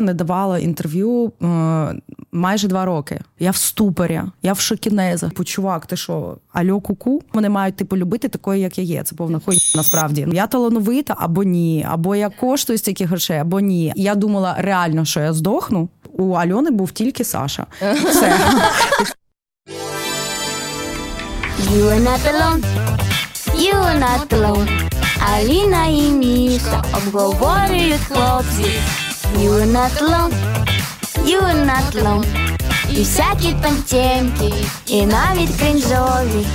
Не давала інтерв'ю е, майже два роки. Я в ступорі, я в шокінезах. Типу, чувак, ти що, альо куку? Вони мають типу любити такою, як я є. Це повна хуйня насправді. Я талановита або ні, або я коштую стільки грошей, або ні. Я думала реально, що я здохну. У Альони був тільки Саша. Все. You are not alone. You are not alone. Аліна і Міша обговорюють хлопці. You are not alone. You are not alone. І всякі там і навіть кринжові.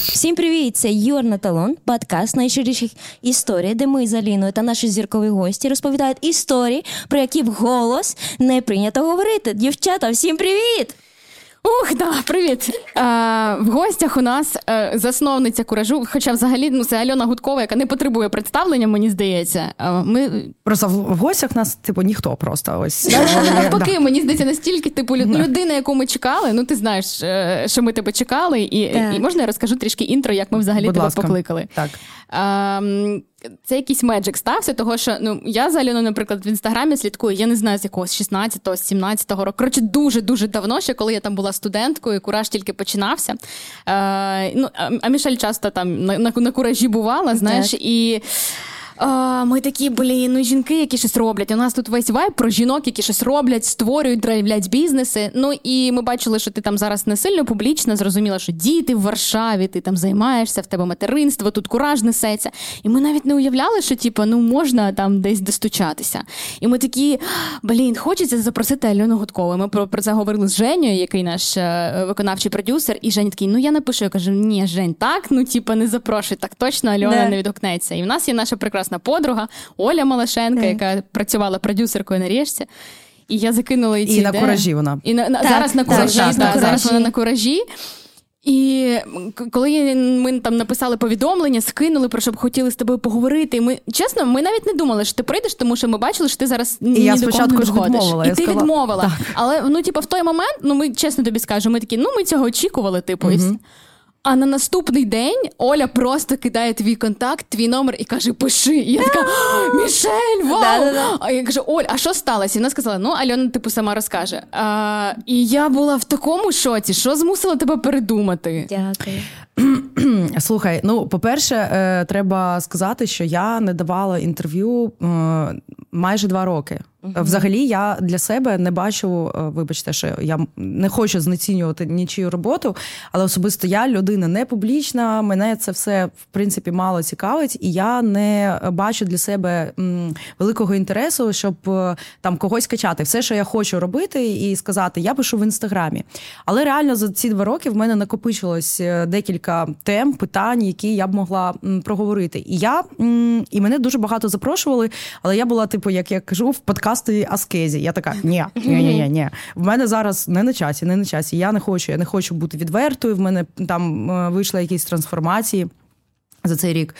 Всім привіт! Це Юр на талон, подкаст найщиріших історій, де ми з Аліною та наші зіркові гості розповідають історії, про які вголос не прийнято говорити. Дівчата, всім привіт! Ух, да, привіт! Е, в гостях у нас е, засновниця куражу, хоча взагалі ну, це Альона Гудкова, яка не потребує представлення, мені здається. Е, ми... Просто в, в гостях нас, типу, ніхто просто ось. Навпаки, Да. мені здається, настільки типу лю- людина, яку ми чекали. Ну, ти знаєш, е, що ми тебе чекали, і, Так. і можна я розкажу трішки інтро, як ми взагалі Будь тебе ласка. покликали. Так. Це якийсь magic стався, того що ну я за Альону, наприклад, в інстаграмі слідкую. Я не знаю з якогось 16-го, з 17-го року. Коротше, дуже дуже давно, ще коли я там була студенткою, кураж тільки починався. Е, ну, а, Мішель часто там на, на, на куражі бувала, знаєш, і. А, ми такі, блін, ну жінки, які щось роблять. У нас тут весь вайб про жінок, які щось роблять, створюють, драйвлять бізнеси. Ну і ми бачили, що ти там зараз не сильно публічно, зрозуміла, що діти в Варшаві, ти там займаєшся, в тебе материнство, тут кураж несеться. І ми навіть не уявляли, що типу, ну можна там десь достучатися. І ми такі, блін, хочеться запросити Альону Гудкову. Ми про, про це говорили з Женєю, який наш е, виконавчий продюсер. І Жень такий, ну я напишу. Я кажу, ні, Жень, так, ну типу, не запрошуй, так точно Альона Да. не відгукнеться. І в нас є наша прекрасна подруга Оля Малашенка, Так. яка працювала продюсеркою на річці. І я закинула ці І на ідеї. куражі вона. І на, на- Так, зараз на куражі, так, на зараз вона на куражі. І коли ми там написали повідомлення, скинули про що б хотіли з тобою поговорити. І ми чесно, ми навіть не думали, що ти прийдеш, тому що ми бачили, що ти зараз ні, І я ні до кого не доходиш. відмовила, І я ти сказала- відмовила. Але ну, типу, в той момент, ну ми чесно тобі скажемо, ми такі, ну ми цього очікували, типу, все. А на наступний день Оля просто кидає твій контакт, твій номер і каже: пиши. І я така Мішель, вау! А я кажу, Оль, а що сталося? І вона сказала: ну, Альона, типу, сама розкаже. А, і я була в такому шоці, що змусило тебе передумати. Дякую. Слухай, ну по-перше, е, треба сказати, що я не давала інтерв'ю е, майже два роки. Взагалі, я для себе не бачу, е, вибачте, що я не хочу знецінювати нічию роботу, але особисто я людина не публічна. Мене це все в принципі мало цікавить, і я не бачу для себе великого інтересу, щоб е, там когось качати. Все, що я хочу робити, і сказати, я пишу в інстаграмі. Але реально за ці два роки в мене накопичилось е, декілька тем, питань, які я б могла проговорити. І я і мене дуже багато запрошували, але я була, типу, як я кажу, в подкасті Аскезі. Я така, ні, ні, ні, ні, ні. В мене зараз не на часі, не на часі. Я не хочу, я не хочу бути відвертою. В мене там е, вийшли якісь трансформації за цей рік.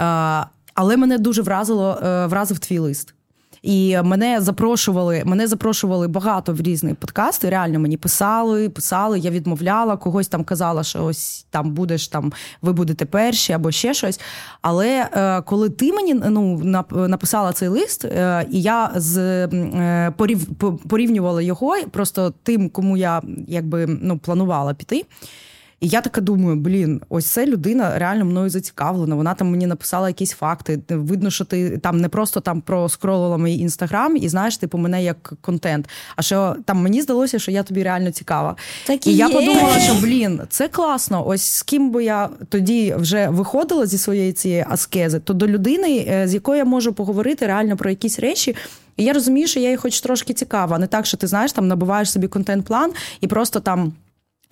Е, Але мене дуже вразило, е, вразив твій лист. І мене запрошували, мене запрошували багато в різні подкасти. Реально мені писали, писали, я відмовляла, когось там казала, що ось там будеш там, ви будете перші або ще щось. Але е, коли ти мені ну, нап- написала цей лист, е, і я з е, порів, порівнювала його просто тим, кому я якби ну, планувала піти. І я така думаю, блін, ось це людина реально мною зацікавлена. Вона там мені написала якісь факти. Видно, що ти там не просто там проскролила мій інстаграм і знаєш, типу, мене як контент. А що там мені здалося, що я тобі реально цікава. Так і і я є. подумала, що блін, це класно. Ось з ким би я тоді вже виходила зі своєї цієї аскези, то до людини, е, з якою я можу поговорити реально про якісь речі. І я розумію, що я їй хоч трошки цікава. Не так, що ти знаєш, там набуваєш собі контент-план і просто там.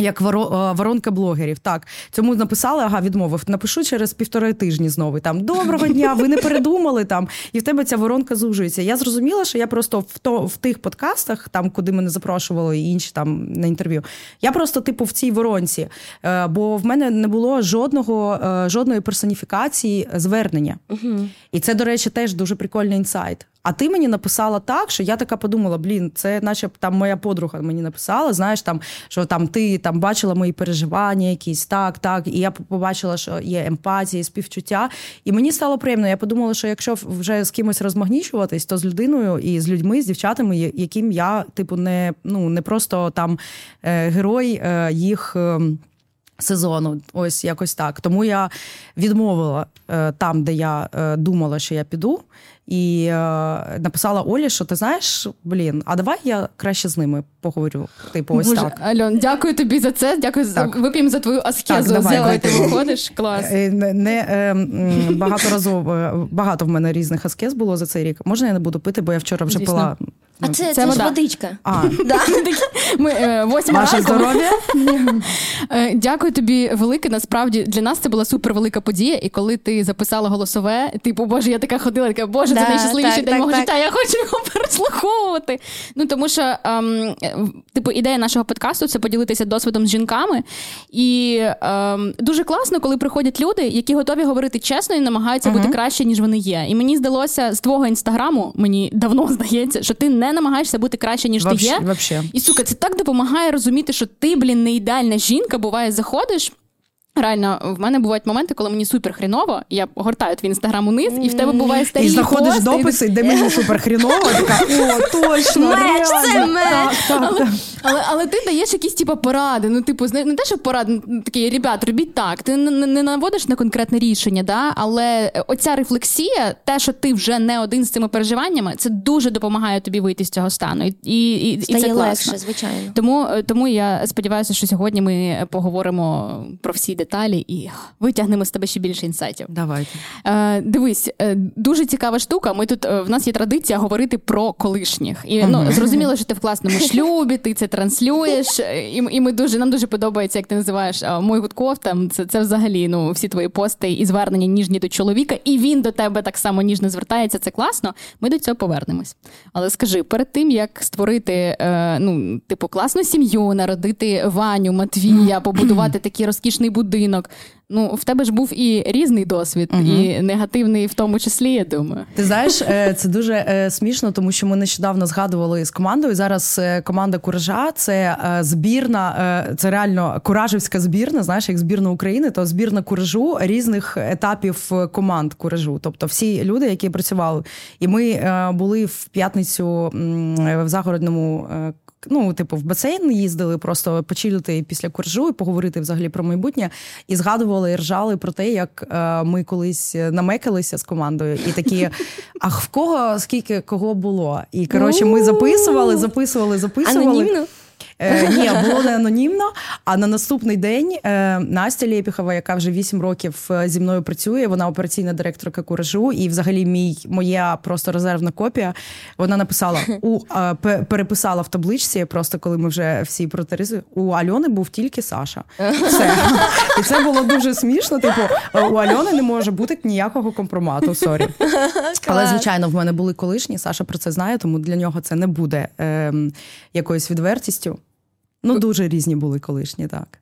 Як е, воронка блогерів, так цьому написали, ага, відмовив. Напишу через півтори тижні знову. Там доброго дня, ви не передумали там, і в тебе ця воронка зужується. Я зрозуміла, що я просто в то в тих подкастах, там куди мене запрошували, і інші там на інтерв'ю. Я просто, типу, в цій воронці, Е, бо в мене не було жодного е, жодної персоніфікації звернення. І це, до речі, теж дуже прикольний інсайт. А ти мені написала так, що я така подумала: блін, це наче там моя подруга мені написала. Знаєш, там що там ти там бачила мої переживання, якісь так, так. І я побачила, що є емпатія, співчуття. І мені стало приємно. Я подумала, що якщо вже з кимось розмагнічуватись, то з людиною і з людьми, з дівчатами, яким я, типу, не ну не просто там е, герой е, їх. Е, сезону, ось якось так. Тому я відмовила там, де я думала, що я піду, і е, написала Олі, що ти знаєш, блін, а давай я краще з ними поговорю. Типу, ось Боже, так. Альон, дякую тобі за це. Дякую за вип'ємо за твою аскезу, Так, давай, з якої ти виходиш. Клас. Е, Не, не е, багато багаторазово е, багато в мене різних аскез було за цей рік. Можна я не буду пити, бо я вчора вже Дійсно. пила. А це, це, це ж водичка. А, Да. Ми е, восьма ваше здоров'я. Е, Дякую тобі велике. Насправді для нас це була супер велика подія. І коли ти записала голосове, типу, боже, я така ходила, така боже, це Да, найщасливіший день так, мого так. життя. Я хочу його переслуховувати. Ну тому що, ем, типу, ідея нашого подкасту це поділитися досвідом з жінками. І ем, дуже класно, коли приходять люди, які готові говорити чесно і намагаються бути краще, ніж вони є. І мені здалося з твого інстаграму, мені давно здається, що ти не намагаєшся бути краще, ніж ти є. Вообще- вообще. І сука, це так допомагає розуміти, що ти, блін, не ідеальна жінка. Буває, заходиш. Реально, в мене бувають моменти, коли мені супер хріново, я гортаю твій інстаграм униз, і в тебе буває старі І знаходиш пости, і дописи, де мені супер хріново, така, о, точно, Меч, це меч. Так. Але, але ти даєш якісь типу, поради. Ну, типу, не те, що поради, ну, такі, ребят, робіть так. Ти не, не- наводиш на конкретне рішення, да? але оця рефлексія, те, що ти вже не один з цими переживаннями, це дуже допомагає тобі вийти з цього стану. І, і, і, і це класно. легше, звичайно. Тому, тому я сподіваюся, що сьогодні ми поговоримо про всі деталі і витягнемо з тебе ще більше інсайтів. Давайте. Е, дивись, е, дуже цікава штука. Ми тут е, в нас є традиція говорити про колишніх. І ну зрозуміло, що ти в класному шлюбі, ти це транслюєш. е, І, і ми дуже нам дуже подобається, як ти називаєш е, мой гудков. Там це, це взагалі ну всі твої пости і звернення ніжні до чоловіка, і він до тебе так само ніжно звертається. Це класно. Ми до цього повернемось. Але скажи, перед тим як створити е, ну, типу, класну сім'ю, народити Ваню, Матвія, побудувати такий розкішний будинок. Ну, в тебе ж був і різний досвід, і негативний в тому числі, я думаю. Ти знаєш, е, це дуже е, смішно, тому що ми нещодавно згадували з командою. Зараз е, команда Куража це збірна, це реально куражівська збірна. Знаєш, як збірна України, то збірна куражу різних етапів команд куражу. Тобто всі люди, які працювали. І ми були в п'ятницю в загородному. Ну, типу, в басейн їздили просто почилити після куржу і поговорити взагалі про майбутнє. І згадували і ржали про те, як е, ми колись намекалися з командою, і такі: а в кого скільки кого було? І коротше, ми записували, записували, записували. Анонімно? Е, ні, було не анонімно. А на наступний день е, Настя Лєпіхова, яка вже 8 років е, зі мною працює, вона операційна директорка куражу, і взагалі мій моя просто резервна копія. Вона написала у е, переписала в табличці, просто коли ми вже всі протеризуємо. У Альони був тільки Саша. Все. І це було дуже смішно. Типу, у Альони не може бути ніякого компромату. Sorry. Але звичайно, в мене були колишні. Саша про це знає, тому для нього це не буде ем, якоюсь відвертістю. Ну, дуже різні були колишні, так.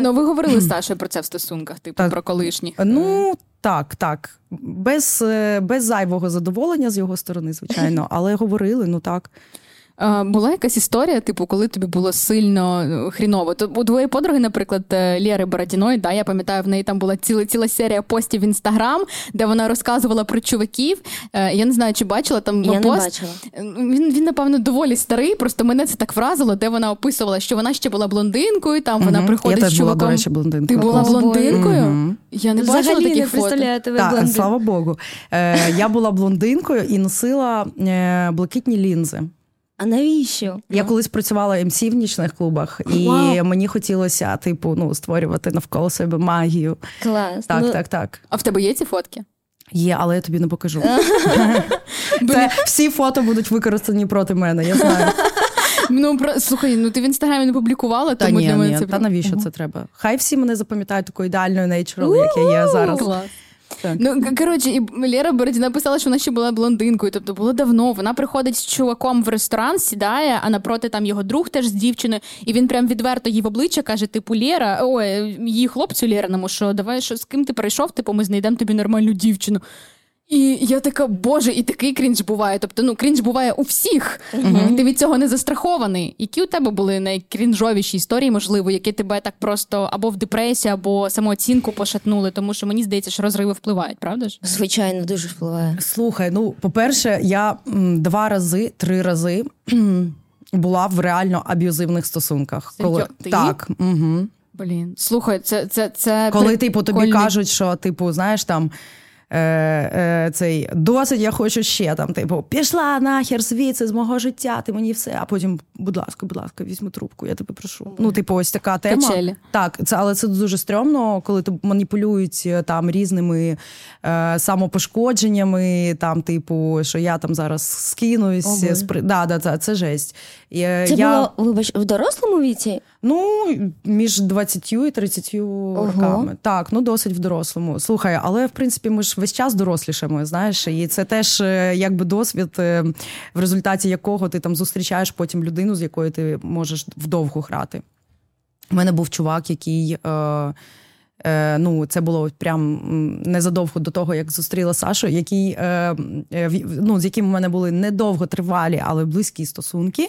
Ну, ви говорили з Сашою про це в стосунках, типу Так. про колишніх. Ну, так, так. Без, е, без зайвого задоволення з його сторони, звичайно, але говорили, ну так. А, була якась історія, типу, коли тобі було сильно е, хріново. То у твоєї подруги, наприклад, е, Лєри Бородіної, да, я пам'ятаю, в неї там була ціла ціла серія постів в інстаграм, де вона розказувала про чуваків. Е, Я не знаю, чи бачила там Я не пост. бачила. Е, Він, він, напевно, доволі старий, просто мене це так вразило, де вона описувала, що вона ще була блондинкою, там вона приходить Я теж з була, до речі, блондинкою. Ти була блондинкою? Мгм. Я не бачила таких не фото. тебе Так, блондин. слава Богу. Е, я була блондинкою і носила е, блакитні лінзи. А навіщо? Я колись працювала МС в нічних клубах, і Вау. мені хотілося, типу, ну, створювати навколо себе магію. Клас. Так, Ну, так, так. А в тебе є ці фотки? Є, але я тобі не покажу. Це всі фото будуть використані проти мене, я знаю. Ну про слухай, ну ти в інстаграмі не публікувала, Та тому ні, для мене ні, це та навіщо це треба? Хай всі мене запам'ятають такою ідеальною нейчурал, як я є зараз. Клас. Так. Ну, коротше, і Лера Бородіна писала, що вона ще була блондинкою, тобто було давно. Вона приходить з чуваком в ресторан, сідає, а напроти там його друг теж з дівчиною, і він прям відверто їй в обличчя каже: типу, Лєра, ой, її хлопцю Лєриному, що давай що з ким ти прийшов, типу, ми знайдемо тобі нормальну дівчину. І я така, боже, і такий крінж буває. Тобто, ну крінж буває у всіх, і ти від цього не застрахований. Які у тебе були найкрінжовіші історії, можливо, які тебе так просто або в депресію, або самооцінку пошатнули, тому що мені здається, що розриви впливають, правда ж? Звичайно, дуже впливає. Слухай, ну по-перше, я м, два рази, три рази була в реально аб'юзивних стосунках. Серйо- ти? Так, угу. Блін, слухай, це це, це коли типу тобі кажуть, що типу, знаєш там. Е, е, цей досить, я хочу ще там, типу, пішла нахер звідси з мого життя, ти мені все. А потім, будь ласка, будь ласка, візьми трубку, я тебе прошу. Ну, типу, ось така тема. Качелі. Так, це але це дуже стрьомно, коли ти маніпулюють е, там різними е, самопошкодженнями, там, типу, що я там зараз скинусь. Спри... да, да, це, це жесть. Це я... було, вибач, в дорослому віці? Ну, між 20 і 30 роками. Так, ну досить в дорослому. Слухай, але в принципі ми ж весь час дорослішаємо, знаєш, і це теж е, якби досвід, е, в результаті якого ти там зустрічаєш потім людину, з якою ти можеш вдовго грати. У мене був чувак, який. Е, ну, це було прям незадовго до того, як зустріла Сашу, який, е, е, ну, з яким у мене були недовго тривалі, але близькі стосунки.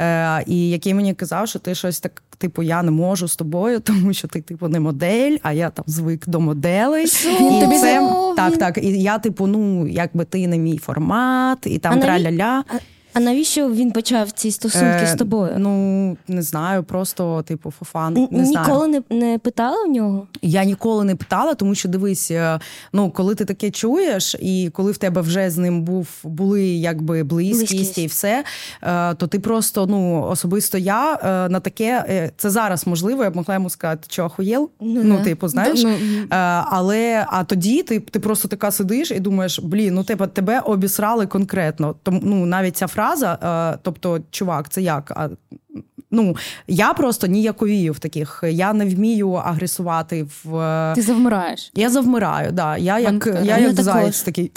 Е, і який мені казав, що ти щось так, типу, я не можу з тобою, тому що ти, типу, не модель, а я там звик до моделей. Він і тобі це, так, так. І я, типу, ну, якби ти не мій формат, і там траля-ля. А, навіщо він почав ці стосунки з Е, тобою? Ну, не знаю, просто, типу, фофан. Н- Не знаю. Ніколи не, не питала в нього? Я ніколи не питала, тому що дивись, е, ну коли ти таке чуєш, і коли в тебе вже з ним був були якби близькість, Близькість. і все, е, то ти просто ну особисто я е, на таке е, це зараз можливо. Я б могла йому сказати, що ахуєл? Ну, Ну, типу, знаєш, Ну, Е, але а тоді ти, ти просто така сидиш і думаєш, блін, ну тебе тебе обісрали конкретно. Тому ну навіть ця фраза, е, тобто, чувак, це як? А, Ну, я просто ніяковію в таких. Я не вмію агресувати в е, Ти завмираєш. я завмираю, да. Я як, Манка. я Я як заяць заєць такий.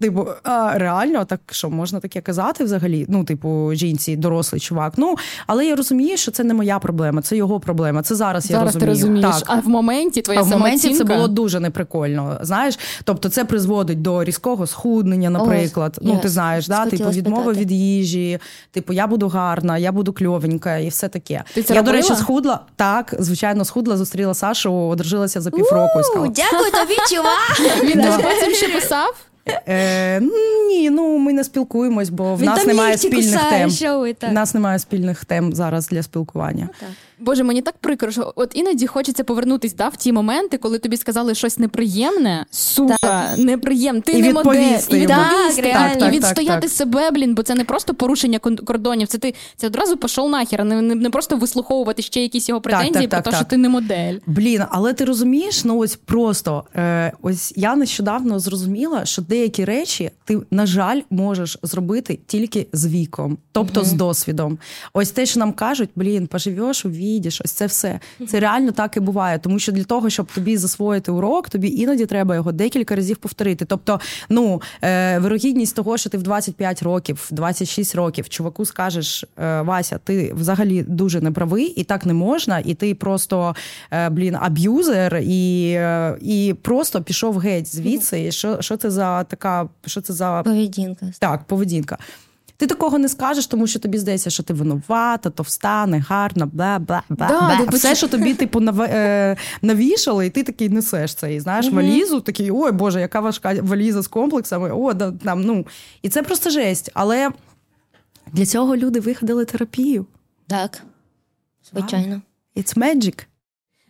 Типу, а, реально, так що можна таке казати взагалі? Ну, типу, жінці, дорослий чувак. Ну, але я розумію, що це не моя проблема, це його проблема. Це зараз, я розумію. ти розумієш. Так. А в моменті твоя А в моменті це було дуже неприкольно. Знаєш, тобто це призводить до різкого схуднення, наприклад. ну, ти знаєш, да? Типу, відмови спитати. від їжі, типу, я буду гарна, я буду кльовенька і все таке. Ти це я, до речі, схудла. Так, звичайно, схудла, зустріла Сашу, одружилася за півроку і сказала. Дякую тобі, чувак! Він потім ще писав. Е, ні, ну ми не спілкуємось, бо в нас немає спільних тем. У нас немає спільних тем зараз для спілкування. Боже, мені так прикро, що от іноді хочеться повернутись да, в ті моменти, коли тобі сказали щось неприємне, сука, неприємне. Ти І не модель, і Так, так, так, і відстояти так. себе, блін, бо це не просто порушення кордонів. Це ти це одразу пішов нахер, а не, не, не просто вислуховувати ще якісь його претензії так, про так, те, що ти не модель. Блін, але ти розумієш, ну ось просто е, ось я нещодавно зрозуміла, що деякі речі ти, на жаль, можеш зробити тільки з віком, тобто з досвідом. Ось те, що нам кажуть, блін, поживеш, увійдеш, ось це все. Це реально так і буває. Тому що для того, щоб тобі засвоїти урок, тобі іноді треба його декілька разів повторити. Тобто, ну е, вирогідність того, що ти в 25 років, в 26 років чуваку скажеш, е, Вася, ти взагалі дуже неправий, і так не можна, і ти просто е, блін аб'юзер, і, е, і просто пішов геть звідси. І що, що це за така, що це за Поведінка. так, поведінка. Ти такого не скажеш, тому що тобі здається, що ти винувата, товста, негарна, бла бла бла. Да, бла. Все, що тобі типу нав... е, навішали, і ти такий несеш це. І знаєш, валізу, такий, ой Боже, яка важка валіза з комплексами. О, да, там, ну. І це просто жесть. Але для цього люди виходили терапію. Так. Звичайно. It's magic.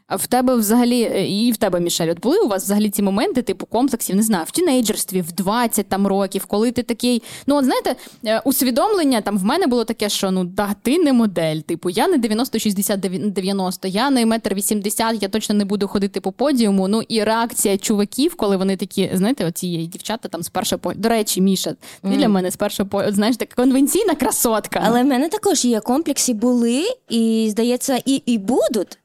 А в тебе взагалі, е, і в тебе, Мішель, от були у вас взагалі ці моменти, типу комплексів, не знаю, в тінейджерстві, в 20 там років, коли ти такий. Ну, от знаєте, е, усвідомлення там в мене було таке, що ну да, ти не модель. Типу, я не 90-60-90, я не метр 80, я точно не буду ходити по подіуму. Ну і реакція чуваків, коли вони такі, знаєте, оці дівчата там з першого по. До речі, Міша, ти для мене з першого по. Знаєш, така конвенційна красотка. Але в мене також є комплекси, були, і, здається, і, і будуть.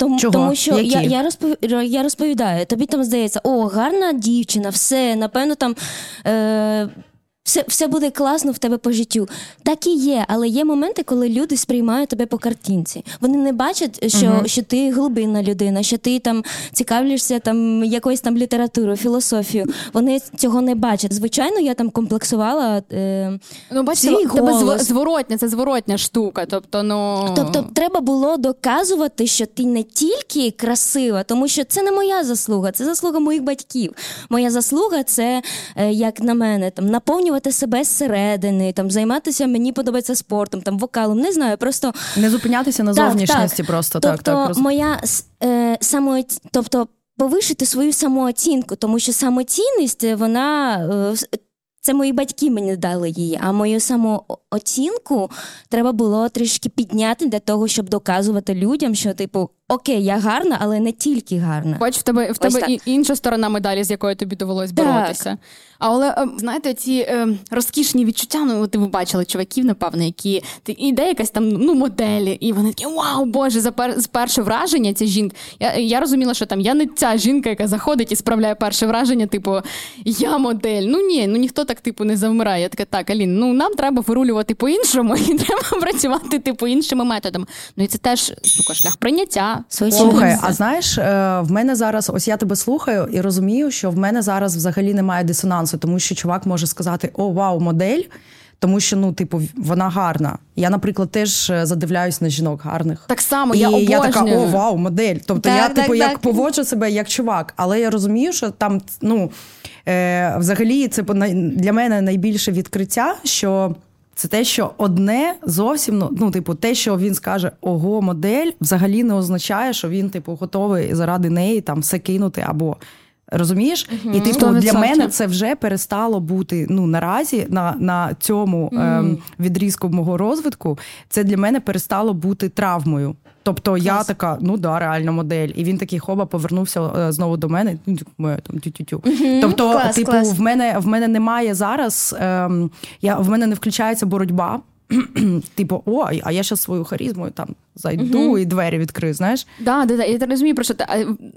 Тому, Чого? тому що Які? я, я, розпов... я розповідаю, тобі там здається, о, гарна дівчина, все, напевно, там е... все, все буде класно в тебе по життю. Так і є, але є моменти, коли люди сприймають тебе по картинці. Вони не бачать, що, Мгм. що ти глибинна людина, що ти там цікавишся там якоюсь там літературою, філософією. Вони цього не бачать. Звичайно, я там комплексувала. Е, Ну, бачите, Свій тебе голос. зворотня, це зворотня штука. Тобто, ну Тобто, треба було доказувати, що ти не тільки красива, тому що це не моя заслуга, це заслуга моїх батьків. Моя заслуга це, е, як на мене, там наповнювати себе зсередини, там займатися мені подобається спортом, там вокалом. Не знаю, просто Не зупинятися на Так, зовнішності, так. просто тобто, так, так. роз- моя е, самооці... тобто повишити свою самооцінку, тому що самоцінність е, вона. е, це мої батьки мені дали її, а мою самооцінку треба було трішки підняти для того, щоб доказувати людям, що, типу, окей, я гарна, але не тільки гарна. Бач, в тебе в Ось тебе так. інша сторона медалі, з якою тобі довелось Так. боротися. Але е, знаєте, ці е, розкішні відчуття, ну ти ви бачили чуваків, напевно, які ти іде якась там ну моделі, і вони такі вау, боже, за пер, перше враження ця жінка. Я, я розуміла, що там я не ця жінка, яка заходить і справляє перше враження, типу, я модель. Ну ні, ну ніхто так типу не завмирає. Я така, так, Алін, ну нам треба вирулювати по-іншому, і треба працювати типу іншими методами. Ну і це теж сука, шлях прийняття. Слухай, а знаєш, е, в мене зараз, ось я тебе слухаю і розумію, що в мене зараз взагалі немає дисонансу, тому що чувак може сказати: О, вау, модель. Тому що, ну, типу, вона гарна. Я, наприклад, теж е, задивляюсь на жінок гарних. Так само, і я я така, о, вау, модель. Тобто Так, я, так, типу, як так. поводжу себе як чувак, але я розумію, що там, ну, е, взагалі, це для мене найбільше відкриття, що. Це те, що одне зовсім ну, ну, типу, те, що він скаже ого, модель, взагалі не означає, що він, типу, готовий заради неї там все кинути або. Розумієш? І типу для мене це вже перестало бути ну наразі на, на цьому ем, відрізку мого розвитку. Це для мене перестало бути травмою. Тобто я така, ну да, реальна модель. І він такий хоба повернувся е, знову до мене. Ну, моя там тю-тю-тю. Тобто, Клас, типу, клас. в мене в мене немає зараз. Ем, я в мене не включається боротьба. Типу, о, а я ще свою харизмою там зайду і двері відкрию. Знаєш? Да, да, да, я розумію, про що ти.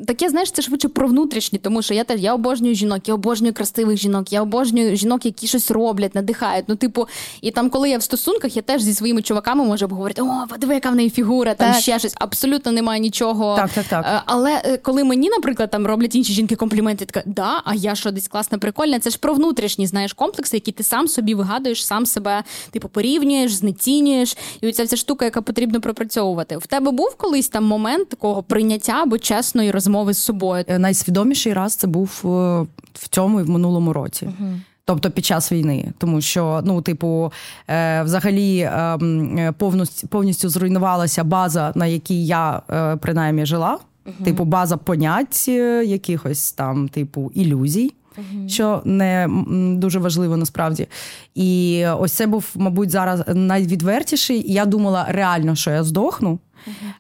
Таке, знаєш, це швидше про внутрішні, тому що я теж я обожнюю жінок, я обожнюю красивих жінок, я обожнюю жінок, які щось роблять, надихають. Ну, типу, і там, коли я в стосунках, я теж зі своїми чуваками можу обговорити: о, подиви, яка в неї фігура, там Так. ще щось. Абсолютно немає нічого. Так, так, так. Е, Але е, коли мені, наприклад, там роблять інші жінки компліменти, така да, а я що десь класна, прикольна. Це ж про внутрішні, знаєш, комплекси, які ти сам собі вигадуєш, сам себе типу порівнюєш, знецінюєш. І оця вся штука, яка потрібно пропрацьовувати. В тебе був колись там момент такого прийняття або чесної розмови з собою. Е, Найсвідоміший раз це був е, в цьому і в минулому році. Тобто під час війни, тому що ну, типу, е, взагалі е, е, повністю, повністю зруйнувалася база, на якій я е, принаймні жила. Типу, база понять е, якихось там, типу, ілюзій. Що не дуже важливо насправді. І ось це був, мабуть, зараз найвідвертіший. Я думала реально, що я здохну.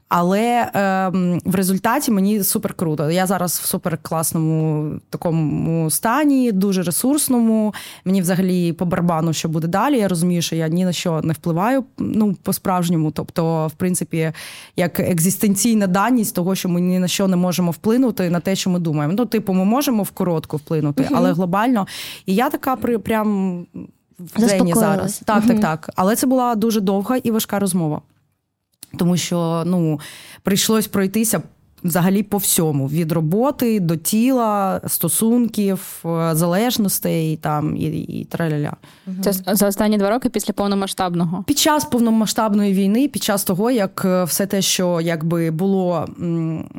Але ем, в результаті мені супер круто. Я зараз в супер класному такому стані, дуже ресурсному. Мені взагалі по барабану, що буде далі. Я розумію, що я ні на що не впливаю ну, по-справжньому. Тобто, в принципі, як екзистенційна даність того, що ми ні на що не можемо вплинути на те, що ми думаємо. Ну, типу, ми можемо в коротку вплинути, але глобально. І я така при прям в зараз. Так, так, так. Але це була дуже довга і важка розмова. Тому що ну, прийшлось пройтися взагалі по всьому: від роботи до тіла, стосунків, е, залежностей там і, і траля-ля. Це за останні два роки після повномасштабного. Під час повномасштабної війни, під час того, як е, все те, що якби було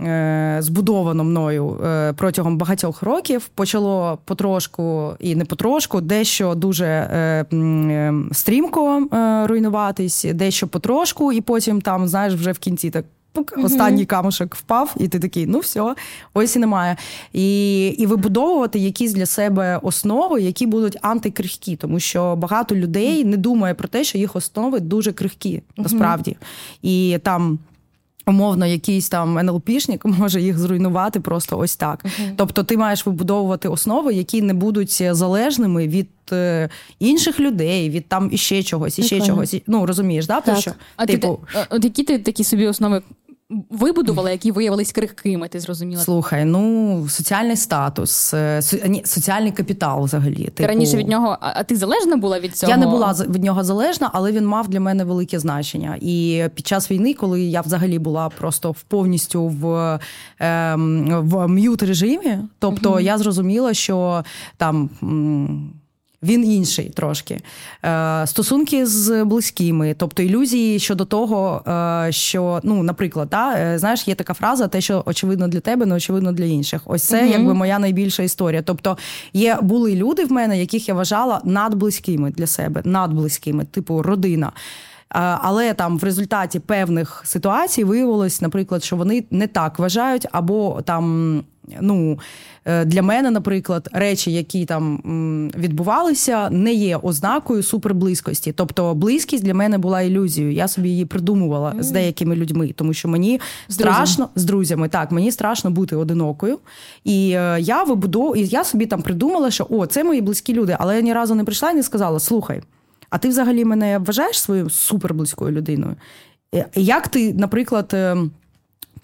е, збудовано мною е, протягом багатьох років, почало потрошку і не потрошку, дещо дуже е, е, стрімко руйнуватись, дещо потрошку, і потім там, знаєш, вже в кінці так. Пук, Останній камушок впав, і ти такий, ну все, ось і немає. І, і вибудовувати якісь для себе основи, які будуть антикрихкі, тому що багато людей не думає про те, що їх основи дуже крихкі, насправді. І там. Умовно, якийсь там НЛПшник може їх зруйнувати просто ось так. Тобто, ти маєш вибудовувати основи, які не будуть залежними від е, інших людей, від там іще чогось, іще Прикольно. чогось. Ну розумієш, да? Про Так. що? А типу, ти, от які ти такі собі основи вибудувала, які виявились крихкими, ти зрозуміла? Слухай, ну соціальний статус, е, ні, соціальний капітал взагалі. Ти типу, раніше від нього, а ти залежна була від цього? Я не була від нього залежна, але він мав для мене велике значення. І під час війни, коли я взагалі була просто повністю в, ем, в м'ют режимі, тобто я зрозуміла, що там. Він інший трошки. Е, стосунки з близькими, тобто ілюзії щодо того, е, що, ну, наприклад, да, е, знаєш, є така фраза, те, що очевидно для тебе, не очевидно для інших. Ось це якби моя найбільша історія. Тобто є були люди в мене, яких я вважала надблизькими для себе, надблизькими, типу родина. Але там в результаті певних ситуацій виявилось, наприклад, що вони не так вважають, або там. Ну, для мене, наприклад, речі, які там відбувалися, не є ознакою суперблизькості. Тобто, близькість для мене була ілюзією. Я собі її придумувала з деякими людьми, тому що мені З друзями. страшно з друзями. Так, мені страшно бути одинокою. І е, я вибудов... і я собі там придумала, що о, це мої близькі люди. Але я ні разу не прийшла і не сказала: слухай, а ти взагалі мене вважаєш своєю суперблизькою людиною? Е, Як ти, наприклад.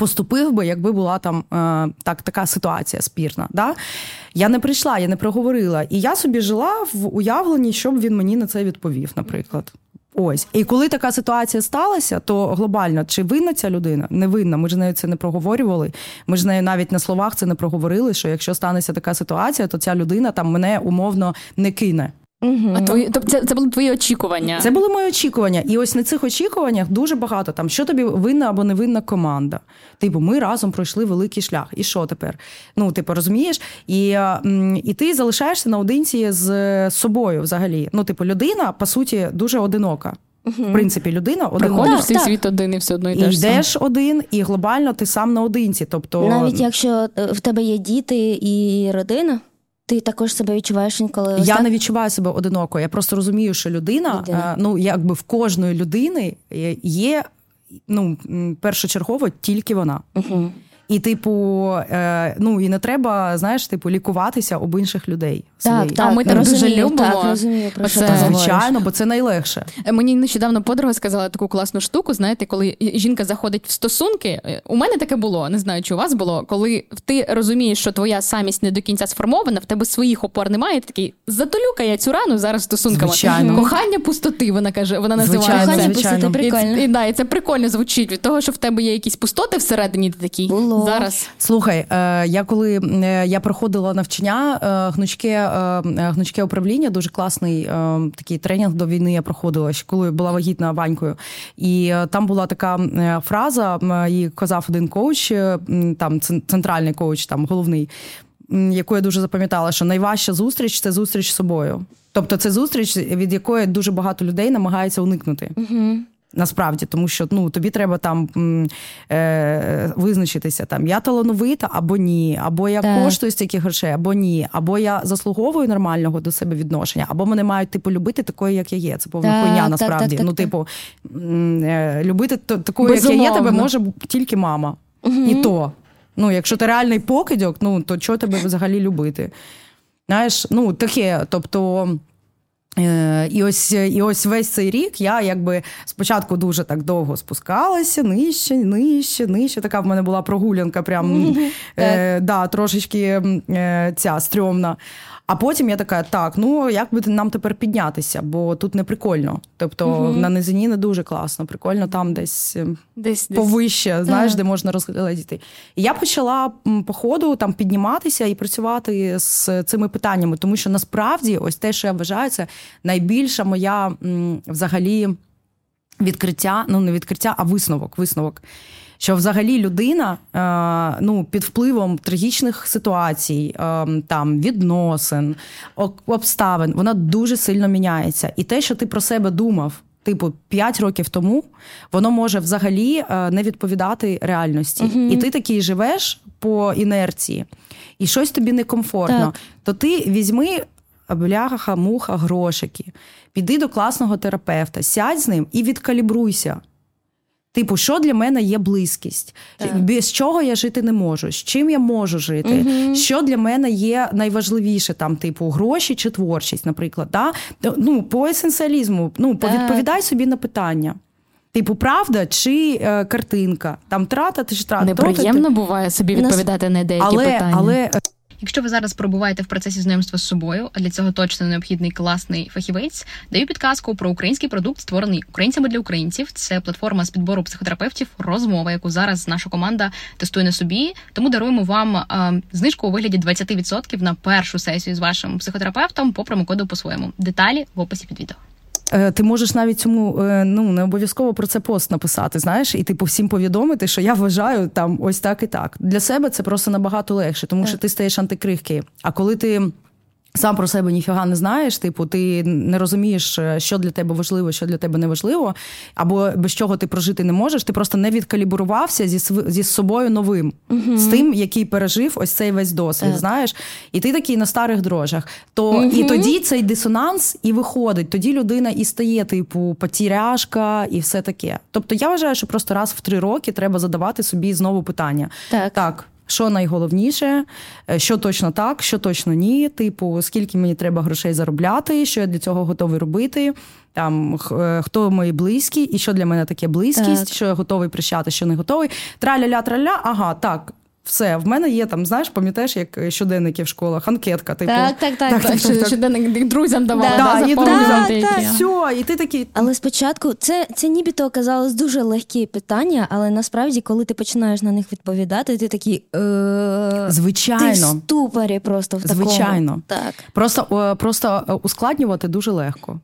Поступив би, якби була там е, так, така ситуація спірна. Да? Я не прийшла, я не проговорила. І я собі жила в уявленні, щоб він мені на це відповів, наприклад. Ось. І коли така ситуація сталася, то глобально чи винна ця людина? Не винна. Ми ж нею це не проговорювали. Ми ж нею навіть на словах це не проговорили. Що якщо станеться така ситуація, то ця людина там мене умовно не кине. А твої, тобто це, це були твої очікування. Це були мої очікування. І ось на цих очікуваннях дуже багато там, що тобі винна або невинна команда. Типу, ми разом пройшли великий шлях. І що тепер? Ну, типу, розумієш? І, і ти залишаєшся наодинці з собою взагалі. Ну, типу, людина, по суті, дуже одинока. В принципі, людина одинока. Приходиш Так, так. світ один і все одно І йдеш. сам. йдеш один, і глобально ти сам наодинці. Тобто, Навіть якщо е, в тебе є діти і родина, ти також себе відчуваєш інколи. Я так? не відчуваю себе одиноко. Я просто розумію, що людина, Людина. е, ну якби в кожної людини е, є ну першочергово тільки вона. Угу. І, типу, е, ну і не треба, знаєш, типу, лікуватися об інших людей. Так, так, ми так розумію, дуже любимо. Так, розумію, про що Оце- Звичайно, бо це найлегше. Е, Мені нещодавно подруга сказала таку класну штуку. Знаєте, коли жінка заходить в стосунки, е, у мене таке було, не знаю, чи у вас було, коли ти розумієш, що твоя самість не до кінця сформована, в тебе своїх опор немає. Ти такий затолюка я цю рану зараз стосунками. Звичайно. Кохання пустоти, вона каже, вона називає Звичайно, це. Кохання звичайно. пустоти прикольно. і, да, і це прикольно звучить від того, що в тебе є якісь пустоти всередині, ти такий Було. зараз. Слухай, е, я коли е, я проходила навчання, е, гнучке, гнучке управління, дуже класний е, такий тренінг до війни я проходила, коли була вагітна Ванькою. І е, там була така е, фраза, її казав один коуч, е, там центральний коуч, там головний, яку я дуже запам'ятала, що найважча зустріч це зустріч з собою. Тобто це зустріч, від якої дуже багато людей намагається уникнути. Насправді, тому що ну тобі треба там е, визначитися там я талановита або ні, або я Так. коштую стільки грошей, або ні, або я заслуговую нормального до себе відношення, або мене мають типу любити такою, як я є. Це повна хуйня насправді. так, так, ну, так. типу, е, любити такою, як я є, тебе може тільки мама. І то. Ну, якщо ти реальний покидьок, ну то чого тебе взагалі любити? Знаєш, ну таке, тобто. Е, І ось, і ось весь цей рік я якби спочатку дуже так довго спускалася, нижче, нижче, нижче. Така в мене була прогулянка, прям е, да, трошечки е, ця стрьомна. А потім я така: так, ну як би нам тепер піднятися, бо тут не прикольно. Тобто на низині не дуже класно, прикольно там десь. е, Десь, десь. повище, знаєш, де можна розглядіти. І я почала по ходу там підніматися і працювати з цими питаннями, тому що насправді, ось те, що я вважаю, це найбільша моя взагалі відкриття, ну не відкриття, а висновок. Висновок. Що взагалі людина е, ну, під впливом трагічних ситуацій, е, там відносин, обставин, вона дуже сильно міняється. І те, що ти про себе думав, типу, 5 років тому, воно може взагалі е, не відповідати реальності. І ти такий живеш по інерції, і щось тобі некомфортно. Так. То ти візьми бляха, муха, грошики, піди до класного терапевта, сядь з ним і відкалібруйся. Типу, що для мене є близькість? Без чого я жити не можу? З чим я можу жити? Що для мене є найважливіше, там, типу, гроші чи творчість, наприклад. Да? Ну, по есенціалізму, ну, Так. відповідай собі на питання. Типу, правда чи е, картинка? Там трата чи трата. Неприємно буває собі відповідати на деякі але, питання. Але е, Якщо ви зараз перебуваєте в процесі знайомства з собою, а для цього точно необхідний класний фахівець, даю підказку про український продукт, створений українцями для українців. Це платформа з підбору психотерапевтів, розмова, яку зараз наша команда тестує на собі. Тому даруємо вам е, знижку у вигляді 20% на першу сесію з вашим психотерапевтом по промокоду по-своєму. Деталі в описі під відео. Е, ти можеш навіть цьому е, ну не обов'язково про це пост написати, знаєш, і типу всім повідомити, що я вважаю там ось так і так. Для себе це просто набагато легше, тому що ти стаєш антикрихки. А коли ти. Сам про себе ніфіга не знаєш, типу, ти не розумієш, е, що для тебе важливо, що для тебе не важливо, або без чого ти прожити не можеш. Ти просто не відкалібрувався зі зі собою новим, угу. з тим, який пережив ось цей весь досвід. Так. Знаєш, і ти такий на старих дрожжах. То угу. і тоді цей дисонанс і виходить. Тоді людина і стає, типу, потіряшка і все таке. Тобто я вважаю, що просто раз в три роки треба задавати собі знову питання. Так. так що найголовніше, е, що точно так, що точно ні. Типу, скільки мені треба грошей заробляти, що я для цього готовий робити. Там е, хто мої близькі, і що для мене таке близькість, так. що я готовий прищати, що не готовий. Траля-ля, траля, ага, так. Все, в мене є там, знаєш, пам'ятаєш, як щоденники в школах, анкетка, типу. Так, так, так. так, так, так. Щоденник друзям давали, да, да, і друзям. Все, і ти такий. Але спочатку це це нібито оказалось дуже легкі питання, але насправді, коли ти починаєш на них відповідати, ти такий. Е- Звичайно. Ти в ступорі просто в такому. Звичайно. Так. Просто, просто ускладнювати дуже легко.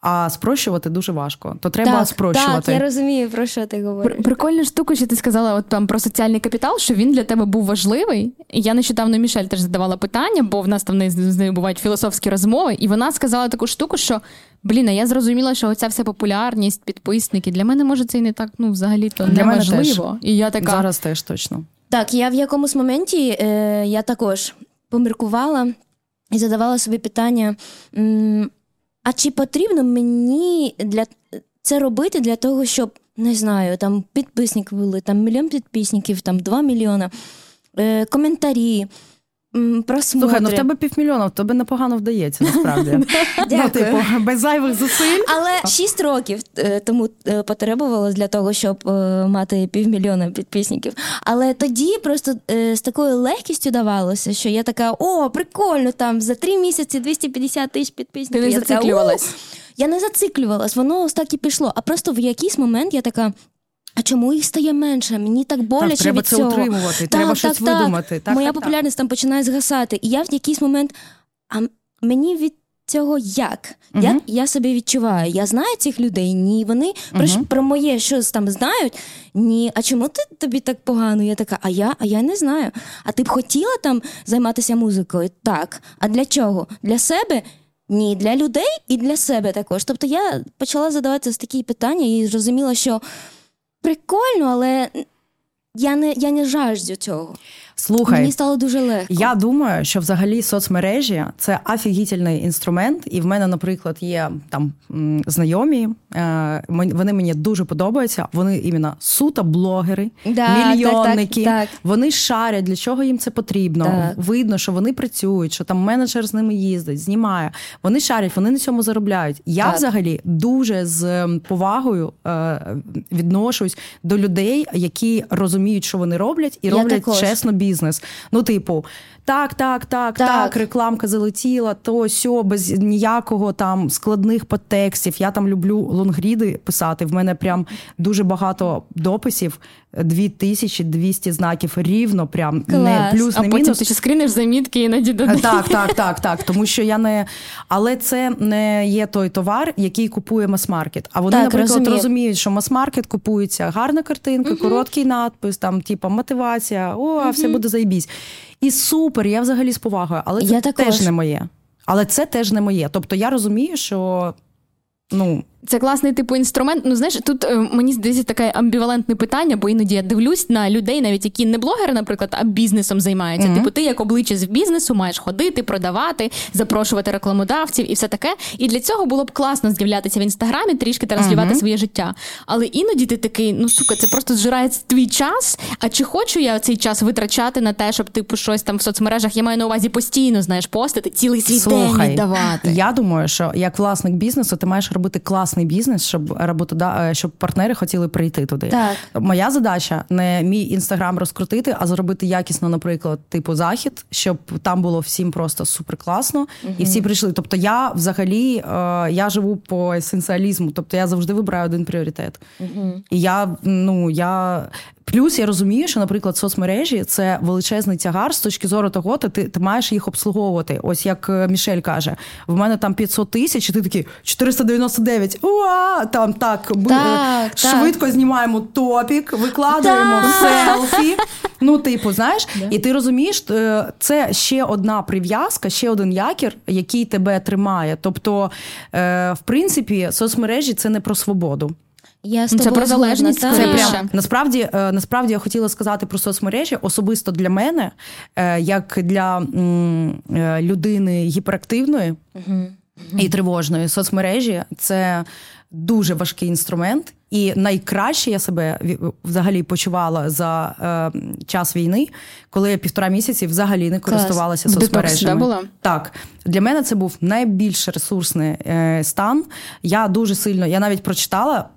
А спрощувати дуже важко. То треба так, спрощувати. Так, я розумію, про що ти говориш. Прикольна штука, що ти сказала от там про соціальний капітал, що він для тебе був важливий. Я нещодавно Мішель теж задавала питання, бо в нас там з нею бувають філософські розмови, і вона сказала таку штуку, що блін, а я зрозуміла, що оця вся популярність, підписники для мене може це і не так, ну взагалі то не важливо. І я така зараз теж точно. Так, я в якомусь моменті е, я також поміркувала і задавала собі питання. М- а чи потрібно мені для це робити для того, щоб не знаю, там підписники були, там мільйон підписників, там 2 мільйона, е, коментарі, просмотри. Слухай, ну в тебе півмільйона, в тебе непогано вдається, насправді. Ну, типу, без зайвих зусиль. Але 6 років е, тому е, потребувалось для того, щоб е, мати півмільйона підписників. Але тоді просто з такою легкістю давалося, що я така: о, прикольно, там за 3 місяці 250 тисяч підписників. Ти не зациклювалась? Я не зациклювалась, воно так і пішло. А просто в якийсь момент я така. А чому їх стає менше? Мені так боляче так, треба від це цього. утримувати, так, треба так, щось так. видумати. Так, Моя так, популярність там починає згасати. І я в якийсь момент, а мені від цього як? Угу. Як я собі відчуваю? Я знаю цих людей? Ні. Вони угу. про, про моє щось там знають? Ні. А чому ти тобі так погано? Я така, а я, а я не знаю. А ти б хотіла там займатися музикою? Так. А для чого? Для себе? Ні, для людей і для себе також. Тобто я почала задавати такі питання і зрозуміла, що прикольно, але я не я не жаждю цього. Слухай, мені стало дуже легко. Я думаю, що взагалі соцмережі це офігітельний інструмент, і в мене, наприклад, є там знайомі. Е, вони мені дуже подобаються. Вони іменно суто блогери, да, мільйонники. Так, так, так. Вони шарять, для чого їм це потрібно. Видно, що вони працюють, що там менеджер з ними їздить, знімає. Вони шарять, вони на цьому заробляють. Я взагалі дуже з повагою е, відношусь до людей, які розуміють, що вони роблять, і роблять чесно бізнес бізнес. Ну, типу, так, так, так, так, так, рекламка залетіла, то сьо, без ніякого там складних подтекстів. Я там люблю лонгріди писати. В мене прям дуже багато дописів, 2200 знаків рівно, прям Клас. не плюс, а не потім мінус. ти ще скріниш замітки іноді додаєш. Так, так, так, так. Тому що я не. Але це не є той товар, який купує мас-маркет. А вони, так, наприклад, розумію. розуміють, що мас-маркет купується гарна картинка, угу. короткий надпис, там, типу, мотивація, о, угу. все буде заїбісь. І супер, я взагалі з повагою, але це я теж також. не моє. Але це теж не моє. Тобто я розумію, що ну. Це класний типу інструмент. Ну знаєш, тут е, мені здається таке амбівалентне питання, бо іноді я дивлюсь на людей, навіть які не блогери, наприклад, а бізнесом займаються. Mm-hmm. Типу, ти як обличчя з бізнесу маєш ходити, продавати, запрошувати рекламодавців і все таке. І для цього було б класно з'являтися в інстаграмі, трішки транслювати mm-hmm. своє життя. Але іноді ти такий, ну сука, це просто зжирає твій час. А чи хочу я цей час витрачати на те, щоб типу щось там в соцмережах? Я маю на увазі постійно знаєш, постити, цілий свій Слухай, день віддавати. Я думаю, що як власник бізнесу, ти маєш робити клас класний бізнес, щоб роботода... щоб партнери хотіли прийти туди. Так. Моя задача не мій інстаграм розкрутити, а зробити якісно, наприклад, типу захід, щоб там було всім просто супер класно, і всі прийшли. Тобто, я взагалі е, я живу по есенціалізму, тобто я завжди вибираю один пріоритет. І я ну я. Плюс я розумію, що, наприклад, соцмережі це величезний тягар з точки зору того, ти, ти маєш їх обслуговувати. Ось як е, Мішель каже: в мене там 500 тисяч, і ти такий 499, уа! Там так, бу- Так, е, швидко знімаємо топік, викладаємо селфі. Ну, типу, знаєш, і ти розумієш, е, це ще одна прив'язка, ще один якір, який тебе тримає. Тобто, е, в принципі, соцмережі це не про свободу. Я з Це тобою про згодна, залежність. Це прям насправді, е, насправді я хотіла сказати про соцмережі особисто для мене, е, як для е, людини гіперактивної і тривожної соцмережі. Це дуже важкий інструмент, і найкраще я себе взагалі почувала за е, час війни, коли я півтора місяці взагалі не користувалася детоксі, соцмережами. була? Так, для мене це був найбільш ресурсний е, стан. Я дуже сильно, я навіть прочитала.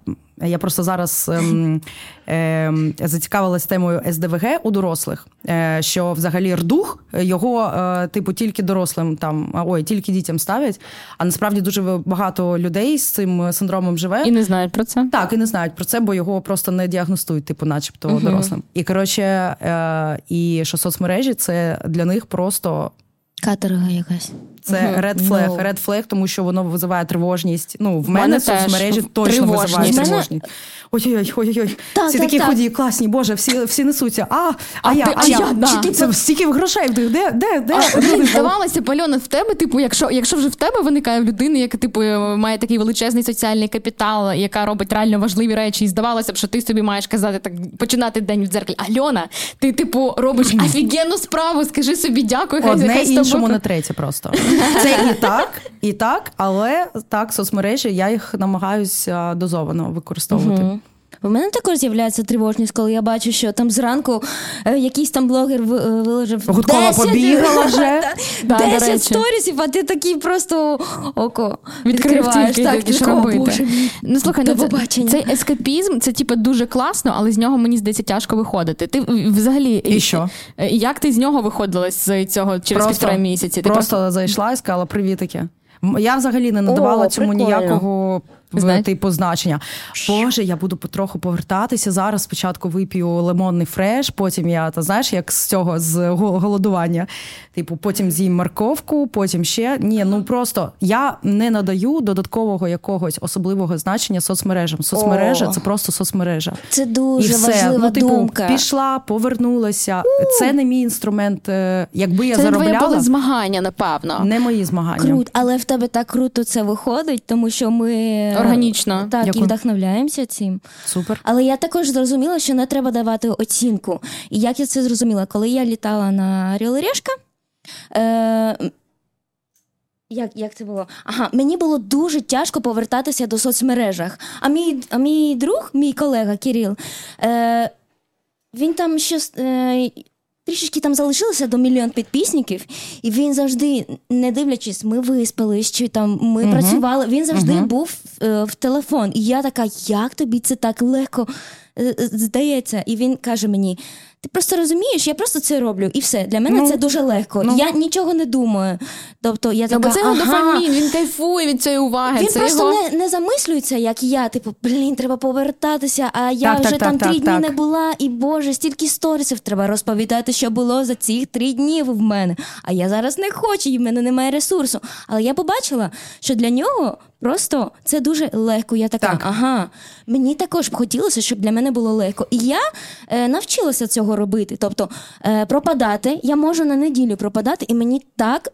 Я просто зараз ем, ем, зацікавилась темою СДВГ у дорослих, е, що взагалі рдух його, е, типу, тільки дорослим там, ой, тільки дітям ставлять. А насправді дуже багато людей з цим синдромом живе. І не знають про це. Так, і не знають про це, бо його просто не діагностують, типу, начебто, дорослим. І коротше, е, і що соцмережі це для них просто Каторга якась. Це red flag, Ну. red flag, тому що воно визиває тривожність. Ну, в мене, мене соцмережі точно тривожність. В мене- тривожність. Ой-ой-ой, ой-ой. Так, всі так, такі так. худі, класні, боже, всі, всі несуться. А, а, А я, ти- а я. я, да. Чи стільки грошей в них, де, де, де? А, блін, здавалося, Пальона, в тебе, типу, якщо, якщо вже в тебе виникає в людини, яка типу має такий величезний соціальний капітал, яка робить реально важливі речі, і здавалося б, що ти собі маєш казати так, починати день в дзеркалі. Альона, ти, типу, робиш офігенну справу, скажи собі дякую, хай Одне іншому про- не третє просто. Це і так, і так, але так, соцмережі, я їх намагаюся дозовано використовувати. У мене також з'являється тривожність, коли я бачу, що там зранку е, якийсь там блогер е, виложив Гудкова 10, побігала вже. Да, 10 речі. сторісів, а ти такий просто око Відкрив відкриваєш. Так, йдеш ти такий, «О, робити. Ну слухай, До ну, це, побачення. цей ескапізм, це типу дуже класно, але з нього мені здається тяжко виходити. Ти взагалі І що? е, Як ти з нього виходила з цього через півтора місяці? Ти просто, зайшла і сказала привітики. Я взагалі не надавала О, цьому прикольно. ніякого в- Знаєте? типу значення. Боже, я буду потроху повертатися. Зараз спочатку вип'ю лимонний фреш, потім я та знаєш, як з цього з голодування. Типу, потім з'їм морковку, потім ще. Ні, ну просто я не надаю додаткового якогось особливого значення соцмережам. Соцмережа О. це просто соцмережа. Це дуже І все. важлива ну, типу, думка. пішла, повернулася. Це не мій інструмент. Е, Якби я Це заробляла, були змагання, напевно. не мої змагання. Крут, але в тебе так круто це виходить, тому що ми Органічно. так Дякую. і вдохновляємося цим. Супер. Але я також зрозуміла, що не треба давати оцінку. І як я це зрозуміла, коли я літала на Орел Решка, е, як, як це було? Ага, мені було дуже тяжко повертатися до соцмережах. А мій, а мій друг, мій колега Кирил, е, він там ще е, трішечки там залишилося до мільйон підписників, і він завжди, не дивлячись, ми виспались, чи там ми працювали, він завжди був е, в телефон. І я така, як тобі це так легко е, е, здається? І він каже мені: ти просто розумієш, я просто це роблю, і все. Для мене Ну, це дуже легко. ну. Я нічого не думаю. Тобто я Ну, така, бо це його ага. дофамін, він кайфує від цієї уваги. Він це просто його... не, не замислюється, як я. Типу, блін, треба повертатися. А я Так, вже так, там так, три так, дні так. не була, і боже, стільки сторісів треба розповідати, що було за ці три дні в мене. А я зараз не хочу, і в мене немає ресурсу. Але я побачила, що для нього просто це дуже легко. Я така, Так. ага, мені також б хотілося, щоб для мене було легко. І я е, навчилася цього робити. Тобто е, пропадати, я можу на неділю пропадати, і мені так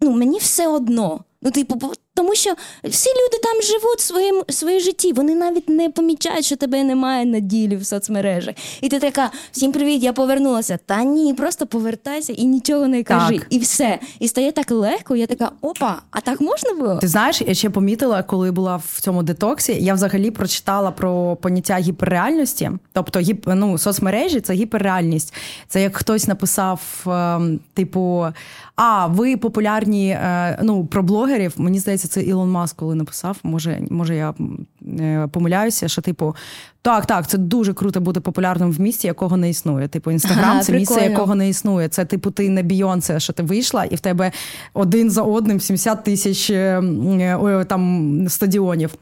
ну, мені все одно. Ну, типу, тому що всі люди там живуть своїм своє житті. Вони навіть не помічають, що тебе немає на ділі в соцмережах. І ти така: всім привіт, я повернулася. Та ні, просто повертайся і нічого не кажи. Так. І все. І стає так легко. Я така, опа, а так можна було? Ти знаєш, я ще помітила, коли була в цьому детоксі, я взагалі прочитала про поняття гіперреальності. Тобто, гіп, ну, соцмережі це гіперреальність. Це як хтось написав, ем, типу, а ви популярні, е, ну, про блогерів. Мені здається, здається, це Ілон Маск, коли написав. Може, може я е, помиляюся, що типу. Так, так, це дуже круто бути популярним в місті, якого не існує. Типу, інстаграм Ага, це місце, якого не існує. Це типу ти не Бійонсе, що ти вийшла, і в тебе один за одним 70 тисяч е, е, там стадіонів.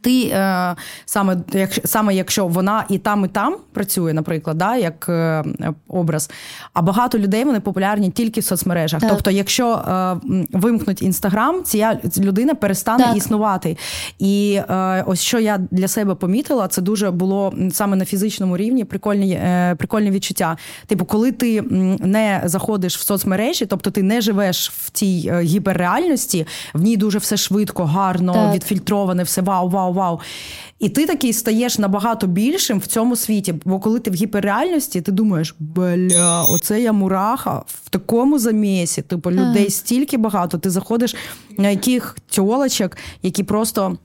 Ти е, саме, як, саме якщо вона і там, і там працює, наприклад, да, як е, образ, а багато людей вони популярні тільки в соцмережах. Так. Тобто, якщо е, вимкнуть інстаграм, ця людина перестане Так. існувати. І е, ось що я для себе помітила, це дуже було саме на фізичному рівні прикольні, е, прикольні відчуття. Типу, коли ти не заходиш в соцмережі, тобто ти не живеш в тій е, гіперреальності, в ній дуже все швидко, гарно, Так. відфільтроване, все вау, вау, вау. І ти такий стаєш набагато більшим в цьому світі. Бо коли ти в гіперреальності, ти думаєш, бля, оце я мураха в такому замісі. Типу, людей стільки багато. Ти заходиш на яких тьолочок, які просто.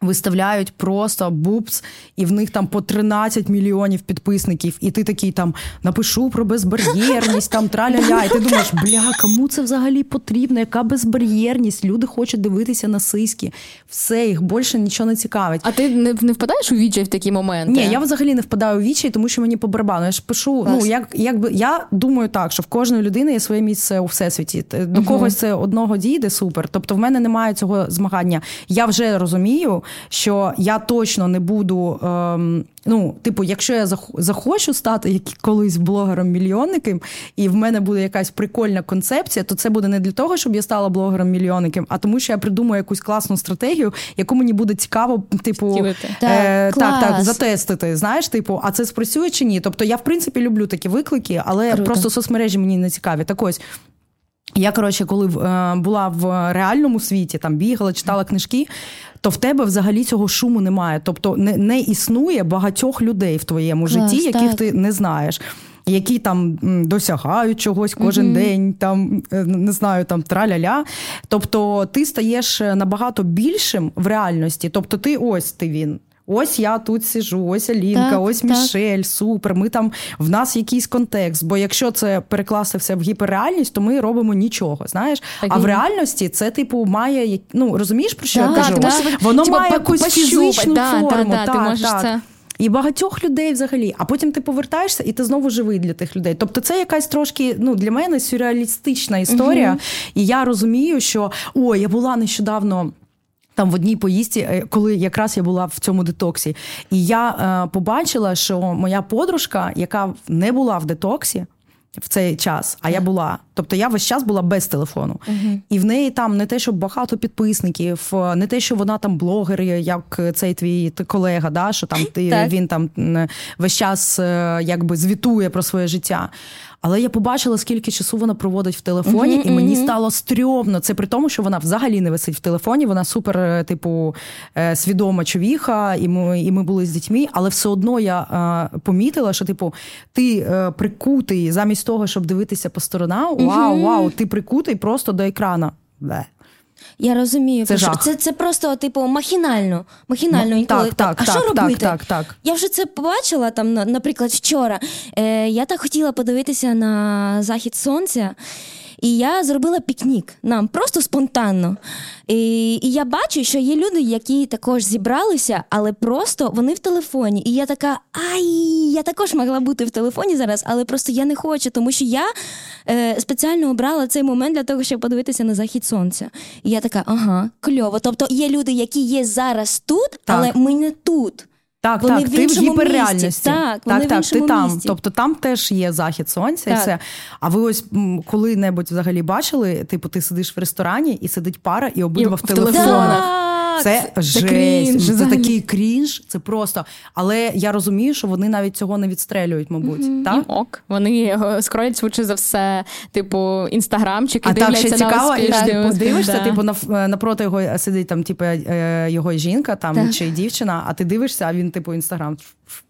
Виставляють просто бубс, і в них там по 13 мільйонів підписників, і ти такий там напишу про безбар'єрність, там траля-ля. І ти думаєш, бля, кому це взагалі потрібно? Яка безбар'єрність? Люди хочуть дивитися на сиськи. Все, їх більше нічого не цікавить. А ти не, не впадаєш у відчай в такі моменти? Ні, я взагалі не впадаю у вічі, тому що мені по барабану. Я ж пишу. Клас. Ну як якби я думаю так, що в кожної людини є своє місце у всесвіті. До когось це одного дійде супер. Тобто, в мене немає цього змагання. Я вже розумію, що я точно не буду. Ем, ну, типу, якщо я захочу стати колись блогером мільйонником, і в мене буде якась прикольна концепція, то це буде не для того, щоб я стала блогером мільйонником, а тому, що я придумаю якусь класну стратегію, яку мені буде цікаво, типу, Втілити. Так, е, так, так, затестити. Знаєш, типу, а це спрацює чи ні? Тобто я, в принципі, люблю такі виклики, але Круто. просто соцмережі мені не цікаві. Так ось. Я, коротше, коли е, була в реальному світі, там бігала, читала книжки, то в тебе взагалі цього шуму немає. Тобто не, не існує багатьох людей в твоєму Клас, житті, яких так. ти не знаєш. Які там досягають чогось кожен день, там е, не знаю, там траля-ля. Тобто ти стаєш е, набагато більшим в реальності. Тобто, ти ось ти він. Ось я тут сижу, ось Алінка, Так, ось так. Мішель, супер. Ми там в нас якийсь контекст. Бо якщо це перекласти все в гіперреальність, то ми робимо нічого. Знаєш, Так а в реальності це типу має ну розумієш про що Так, я кажу? так. Воно Типа, має якусь фізичну форму. ти можеш так. це- І багатьох людей взагалі, а потім ти повертаєшся, і ти знову живий для тих людей. Тобто, це якась трошки ну для мене сюрреалістична історія. І я розумію, що о, я була нещодавно. Там в одній поїздці, е, коли якраз я була в цьому детоксі, і я е, побачила, що моя подружка, яка не була в детоксі в цей час, а я була. Тобто я весь час була без телефону. І в неї там не те, що багато підписників, е, не те, що вона там блогер, як цей твій колега, да, що там ти, він там весь час е, якби звітує про своє життя. Але я побачила, скільки часу вона проводить в телефоні, Мгм, і мені мгм. стало стрьомно. Це при тому, що вона взагалі не висить в телефоні. Вона супер, е, типу, е, свідома човіха, і ми, і ми були з дітьми. Але все одно я е, помітила, що типу, ти е, прикутий замість того, щоб дивитися по сторонам. Вау, вау, ти прикутий просто до екрана. Бе. Я розумію, Це що- жах. це, це просто, типу, махінально. Махінально Ну, інколи. так, так, а що так, робити? так, так, так. Я вже це побачила там, на- наприклад, вчора. Е, я так хотіла подивитися на захід сонця. І я зробила пікнік нам просто спонтанно. І, і я бачу, що є люди, які також зібралися, але просто вони в телефоні. І я така, ай, я також могла бути в телефоні зараз, але просто я не хочу, тому що я е, спеціально обрала цей момент для того, щоб подивитися на захід сонця. І я така, ага, кльово. Тобто є люди, які є зараз тут, але ми не тут. Так, Вони так, в ти в гіперреальності. місці. Так, вони так, в так, ти там. Місті. Тобто там теж є захід сонця і все. А ви ось коли-небудь взагалі бачили, типу, ти сидиш в ресторані і сидить пара, і обидва І в в телефонах. Це, це жесть, крінж це такий крінж, це просто. Але я розумію, що вони навіть цього не відстрелюють, мабуть. Так? Ок. Вони е, скроють швидше за все, типу, інстаграмчики, А так дивляться ще цікаво, і успішні ти подивишся, Да. типу, напроти його сидить там, типу, е, його жінка там Так. чи дівчина, а ти дивишся, а він, типу, інстаграм.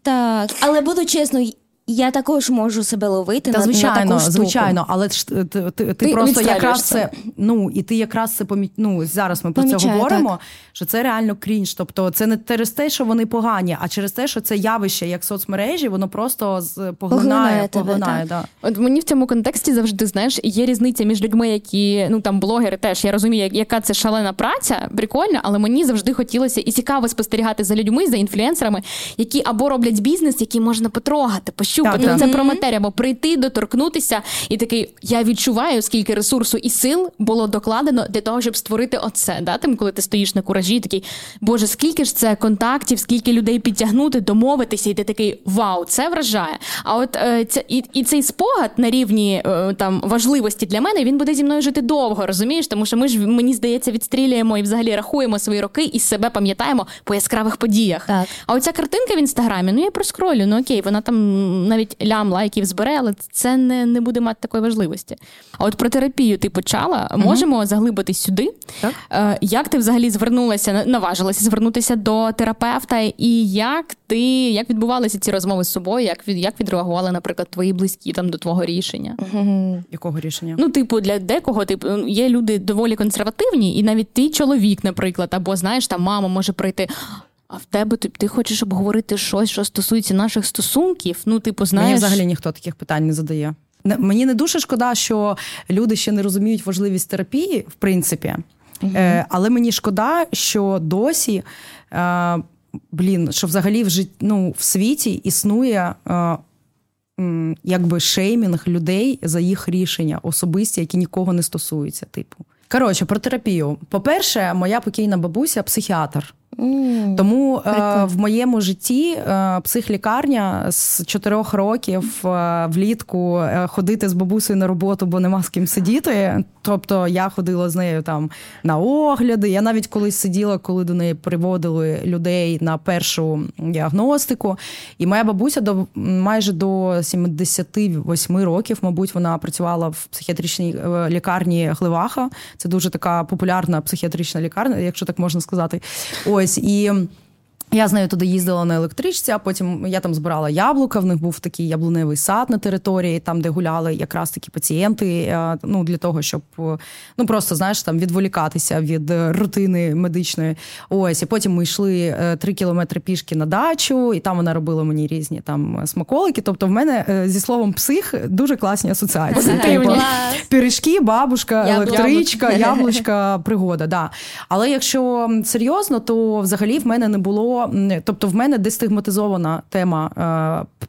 Так, але буду чесно, я також можу себе ловити Та на, звичайно, на таку штуку. звичайно, але ж ти, ти, ти, Ти просто якраз це. це. Ну і ти якраз це помі... ну, зараз ми про це Помічаю, говоримо. Що це реально крінж. Тобто, це не через те, що вони погані, а через те, що це явище, як соцмережі, воно просто з Поглинає поглинає, тебе, поглинає. так. Да. От мені в цьому контексті завжди знаєш, є різниця між людьми, які ну там блогери теж. Я розумію, як- яка це шалена праця, прикольно, але мені завжди хотілося і цікаво спостерігати за людьми, за інфлюенсерами, які або роблять бізнес, який можна потрогати, пощупати. Так, так. Це про матерію, або прийти, доторкнутися, і такий я відчуваю, скільки ресурсу і сил було докладено для того, щоб створити оце. Да? Там, коли ти стоїш на куражі, такий Боже, скільки ж це контактів, скільки людей підтягнути, домовитися, і ти такий вау, це вражає. А от е, ця, і, і цей спогад на рівні е, там важливості для мене він буде зі мною жити довго, розумієш? Тому що ми ж мені здається відстрілюємо і взагалі рахуємо свої роки і себе пам'ятаємо по яскравих подіях. Так. А оця картинка в інстаграмі, ну я проскролю, ну окей, вона там навіть лям лайків збере, але це не, не буде мати такої важливості. А от про терапію ти почала, можемо заглибитись сюди. Так. Е, Як ти взагалі звернулася, наважилася звернутися до терапевта, і як ти як відбувалися ці розмови з собою? Як від як відреагували, наприклад, твої близькі там до твого рішення? Якого рішення? Ну, типу, для декого типу, є люди доволі консервативні, і навіть ти чоловік, наприклад, або знаєш, там мама може прийти. А в тебе ти, ти хочеш обговорити щось, що стосується наших стосунків? Ну, типу, знаєш, Мені взагалі ніхто таких питань не задає. Мені не дуже шкода, що люди ще не розуміють важливість терапії, в принципі. Е, але мені шкода, що досі, е, блін, що взагалі в, жит... ну, в світі існує. Е, м, Якби шеймінг людей за їх рішення особисті, які нікого не стосуються. Типу, коротше, про терапію. По-перше, моя покійна бабуся психіатр. Тому е, в моєму житті е, психлікарня з чотирьох років е, влітку е, ходити з бабусею на роботу, бо нема з ким сидіти. Тобто я ходила з нею там на огляди. Я навіть колись сиділа, коли до неї приводили людей на першу діагностику. І моя бабуся до майже до 78 років, мабуть, вона працювала в психіатричній е, лікарні Гливаха. Це дуже така популярна психіатрична лікарня, якщо так можна сказати. Ось і. Я з нею туди їздила на електричці, а потім я там збирала яблука. В них був такий яблуневий сад на території, там, де гуляли якраз такі пацієнти. е, Ну для того, щоб е, ну просто знаєш там відволікатися від е, рутини медичної. Ось і потім ми йшли три кілометри пішки на дачу, і там вона робила мені різні там смаколики. Тобто, в мене зі словом псих дуже класні асоціації. Типу, пиріжки, бабушка, електричка, яблучка, пригода. Да. Але якщо серйозно, то взагалі в мене не було. Тобто, в мене дестигматизована тема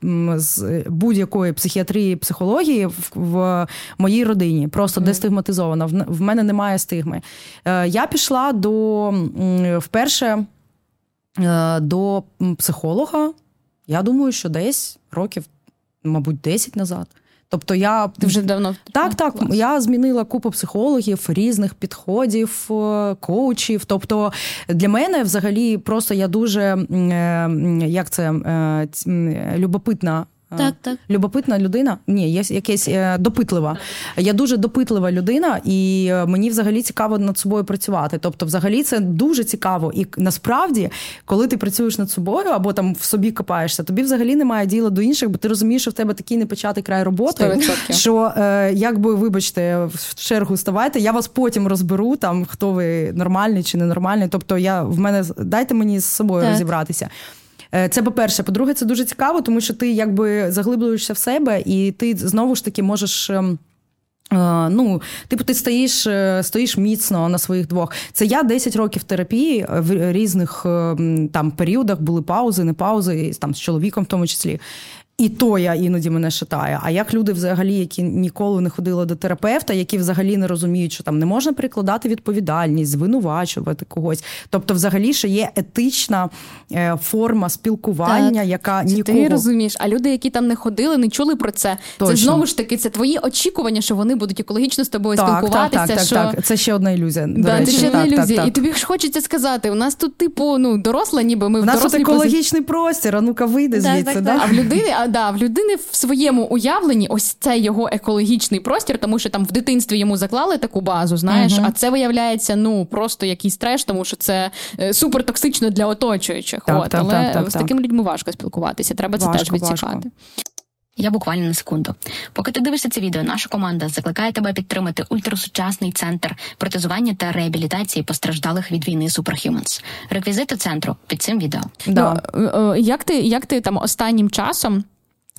е, з будь-якої психіатрії, психології в, в моїй родині. Просто дестигматизована. В, в мене немає стигми. Е, я пішла до вперше е, до психолога. Я думаю, що десь років, мабуть, 10 назад. Тобто я ти вже давно так, так. Клас. Я змінила купу психологів, різних підходів, е, коучів. Тобто для мене взагалі просто я дуже е, як це е, любопитна. Е, Так, так. Любопитна людина? Ні, є якесь е, допитлива. Я дуже допитлива людина, і е, мені взагалі цікаво над собою працювати. Тобто, взагалі, це дуже цікаво. І насправді, коли ти працюєш над собою або там в собі копаєшся, тобі взагалі немає діла до інших, бо ти розумієш, що в тебе такий непочатий край роботи, 100%. що якби вибачте, в чергу ставайте, я вас потім розберу, там хто ви нормальний чи ненормальний. Тобто, я в мене дайте мені з собою Так. розібратися. Е, Це по-перше. По-друге, це дуже цікаво, тому що ти якби заглиблюєшся в себе, і ти знову ж таки можеш. ем, е, Ну, типу, ти стоїш, е, стоїш міцно на своїх двох. Це я 10 років терапії в різних е, там періодах були паузи, не паузи, там з чоловіком в тому числі. І то я іноді мене шатає. А як люди, взагалі, які ніколи не ходили до терапевта, які взагалі не розуміють, що там не можна перекладати відповідальність, звинувачувати когось. Тобто, взагалі, ще є етична е, форма спілкування, Так. яка Це нікого Ти розумієш, а люди, які там не ходили, не чули про це. Точно. Це знову ж таки це твої очікування, що вони будуть екологічно з тобою так, так, спілкуватися. так, так, що... так. Це ще одна ілюзія. до Да, це ще одна Так, так, ілюзія. так. І тобі ж хочеться сказати: у нас тут, типу, ну, доросла, ніби ми У в нас дорослій позиції. екологічний простір, а ну-ка вийди Так, звідси. так, так. А в людини, а да, в людини в своєму уявленні ось це його екологічний простір, тому що там в дитинстві йому заклали таку базу, знаєш, а це виявляється ну просто якийсь треш, тому що це е, супер токсично для оточуючих. Так, От, так, але так, так, з так. такими людьми важко спілкуватися. Треба це Важко, теж відсікати. важко. Я буквально на секунду. Поки ти дивишся це відео, наша команда закликає тебе підтримати ультрасучасний центр протезування та реабілітації постраждалих від війни Superhumans. Реквізити центру під цим відео. Да. Ну, е, е, як ти як ти там останнім часом?